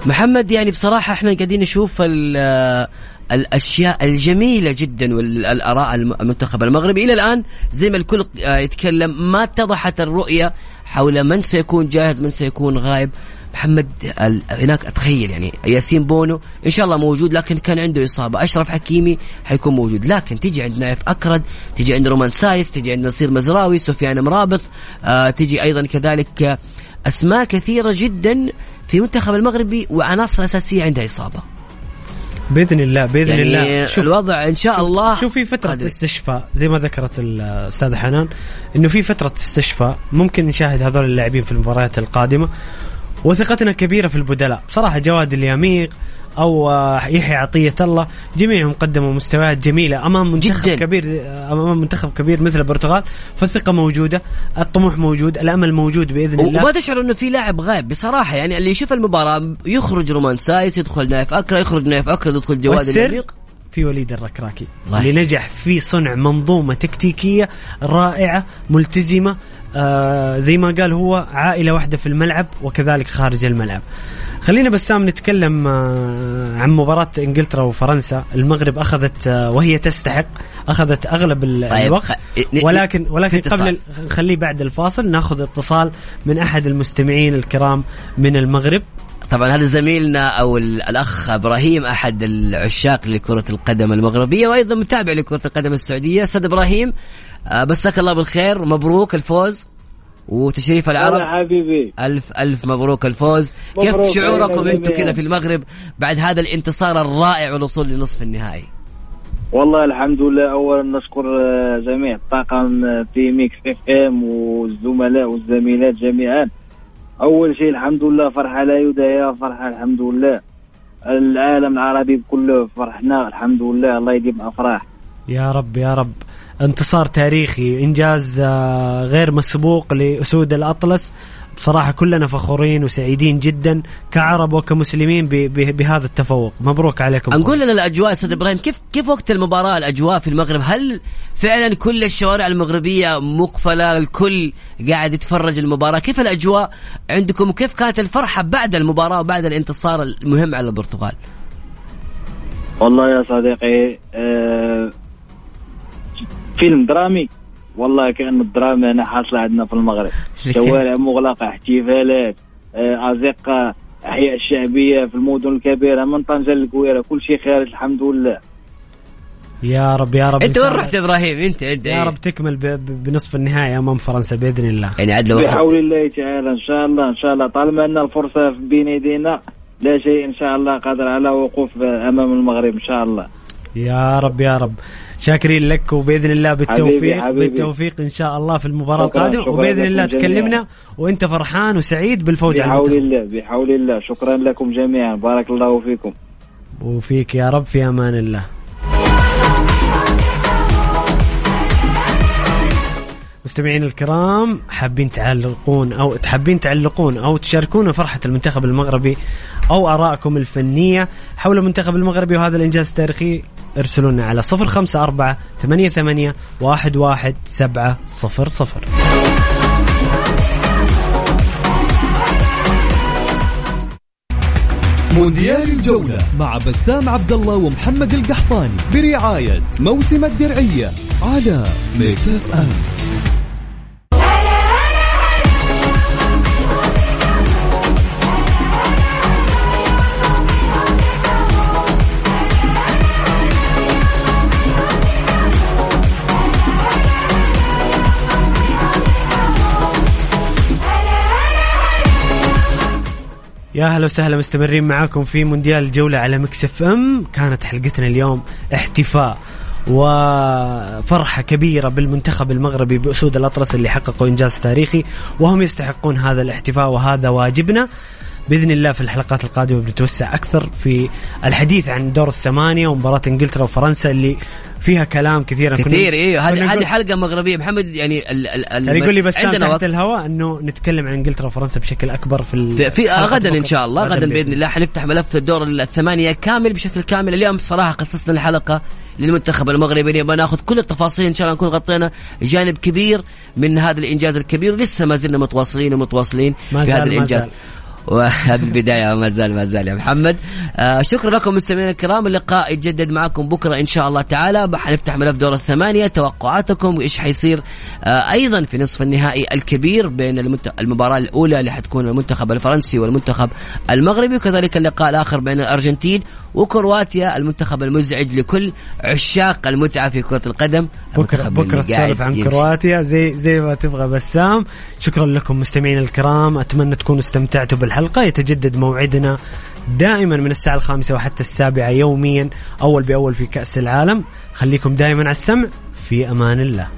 محمد يعني بصراحة إحنا قاعدين نشوف ال- الأشياء الجميلة جدا والآراء الم- المنتخب المغربي. إلى الآن زي ما الكل آه، يتكلم ما اتضحت الرؤية حول من سيكون جاهز من سيكون غايب. محمد هناك أتخيل يعني ياسين بونو إن شاء الله موجود لكن كان عنده إصابة. أشرف حكيمي حيكون موجود لكن تيجي عند نايف أكرد تيجي عند رومان سايس تيجي عند نصير مزراوي سفيان مرابط آه تيجي أيضا كذلك آه، أسماء كثيرة جدا في منتخب المغربي وعناصر أساسية عندها إصابة. بإذن الله بإذن يعني الله. شوف الوضع إن شاء الله شوف في فترة قادر. استشفاء زي ما ذكرت الأستاذة حنان إنه في فترة استشفاء ممكن نشاهد هذول اللاعبين في المباريات القادمة وثقتنا كبيرة في البدلاء. بصراحة جواد اليميق أو آه، يحيى عطية الله. جميعهم قدموا مستويات جميلة أمام منتخب جداً. كبير أمام منتخب كبير مثل البرتغال. فالثقة موجودة الطموح موجود الأمل موجود بإذن الله. وما تشعر إنه في لاعب غايب؟ بصراحة يعني اللي يشوف المباراة يخرج رومان سايس يدخل نايف أكرد يخرج نايف أكرد يدخل جواد اليميق في وليد الركراكي. الله اللي نجح في صنع منظومة تكتيكية رائعة ملتزمة آه زي ما قال هو عائلة واحدة في الملعب وكذلك خارج الملعب. خلينا بسام نتكلم آه عن مباراة إنجلترا وفرنسا. المغرب أخذت آه وهي تستحق أخذت أغلب طيب، الوقت. ولكن ولكن قبل اتصال. ال- خليه بعد الفاصل ناخذ اتصال من أحد المستمعين الكرام من المغرب. طبعا هذا زميلنا أو ال- الأخ إبراهيم أحد العشاق لكرة القدم المغربية وأيضا متابع لكرة القدم السعودية. أستاذ إبراهيم آه، مساك الله بالخير مبروك الفوز. وتشريف العرب. حبيبي. ألف ألف مبروك الفوز. كيف مبروك شعوركم علينا أنتم جميعاً. كذا في المغرب بعد هذا الانتصار الرائع والوصول لنصف النهائي؟ والله الحمد لله. اولا نشكر آه، جميع الطاقم آه، في Mix FM والزملاء والزميلات جميعا. أول شيء الحمد لله فرحة لا يضاهى فرحة الحمد لله. العالم العربي كله فرحنا الحمد لله. الله يديم أفراح. يا رب يا رب. انتصار تاريخي إنجاز آه، غير مسبوق لأسود الأطلس. بصراحة كلنا فخورين وسعيدين جدا كعرب وكمسلمين بهذا التفوق. مبروك عليكم نقول لنا الأجواء أستاذ إبراهيم كيف كيف وقت المباراة الأجواء في المغرب؟ هل فعلا كل الشوارع المغربية مقفلة الكل قاعد يتفرج المباراة؟ كيف الأجواء عندكم؟ وكيف كانت الفرحة بعد المباراة وبعد الانتصار المهم على البرتغال؟ والله يا صديقي آه فيلم درامي؟ والله كأن الدراما هنا حاصلة عندنا في المغرب. شوارع مغلقة احتفالات آه أزقة أحياء الشعبية في المدن الكبيرة من طنجة للكويرة كل شيء خارج الحمد لله. يا رب يا رب انت وين. رحت إبراهيم؟ انت انت يا رب تكمل بنصف النهائي أمام فرنسا بإذن الله. يعني عاد لو بحول الله تعالى إن شاء الله إن شاء الله. طالما أن الفرصة في بين يدينا لا شيء إن شاء الله قادر على وقوف أمام المغرب إن شاء الله. يا رب يا رب. شاكرين لك وبإذن الله بالتوفيق حبيبي، حبيبي. بالتوفيق إن شاء الله في المباراة القادمة. وبإذن الله جميعاً. تكلمنا وأنت فرحان وسعيد بالفوز على بحول الله بحول الله. شكرا لكم جميعا. بارك الله فيكم. وفيك يا رب في أمان الله. مستمعين الكرام حابين تعلقون أو تحبين تعلقون أو تشاركونا فرحة المنتخب المغربي أو آرائكم الفنية حول المنتخب المغربي وهذا الإنجاز التاريخي. ارسلوا لنا على 054 88 11700 مونديال الجولة مع بسام عبد الله ومحمد القحطاني برعاية موسم الدرعية على Mix FM يا هلا وسهلا مستمرين معاكم في مونديال الجولة على Mix FM. كانت حلقتنا اليوم احتفاء وفرحة كبيرة بالمنتخب المغربي بأسود الأطلس اللي حققوا إنجاز تاريخي وهم يستحقون هذا الاحتفاء وهذا واجبنا. بإذن الله في الحلقات القادمة بنتوسع أكثر في الحديث عن دور الثمانية ومباراة إنجلترا وفرنسا اللي فيها كلام كثير. كثير أيوه هذه هذه حلقة مغربية. محمد يعني ال ال ال يعني يقول لي بس عندنا تحت الهواء إنه نتكلم عن إنجلترا وفرنسا بشكل أكبر في في, غدا إن. شاء الله. غدا بإذن الله حنفتح ملف الدور الثمانية كامل بشكل كامل. اليوم بصراحه خصصنا الحلقة للمنتخب المغربي. نبغى ناخذ كل التفاصيل إن شاء الله نكون غطينا جانب كبير من هذا الإنجاز الكبير. لسه ما زلنا متواصلين ومتواصلين ما في هذا ما الإنجاز. زال. وهذه البداية ما زال ما زال يا محمد. آه شكرا لكم مستمعينا الكرام اللقاء يتجدد معكم بكرة إن شاء الله تعالى. حنفتح ملف دور الثمانية توقعاتكم وإيش حيصير آه أيضا في نصف النهائي الكبير بين المنت... المباراة الأولى اللي حتكون المنتخب الفرنسي والمنتخب المغربي وكذلك اللقاء الآخر بين الأرجنتين وكرواتيا المنتخب المزعج لكل عشاق المتعة في كرة القدم. اللي قاعد تسولف عن. كرواتيا زي زي ما تبغى بسام. شكرا لكم مستمعين الكرام أتمنى تكونوا استمتعتوا بالحلقة يتجدد موعدنا دائما من الساعة الخامسة وحتى السابعة يوميا أول بأول في كأس العالم. خليكم دائما على السمع في أمان الله.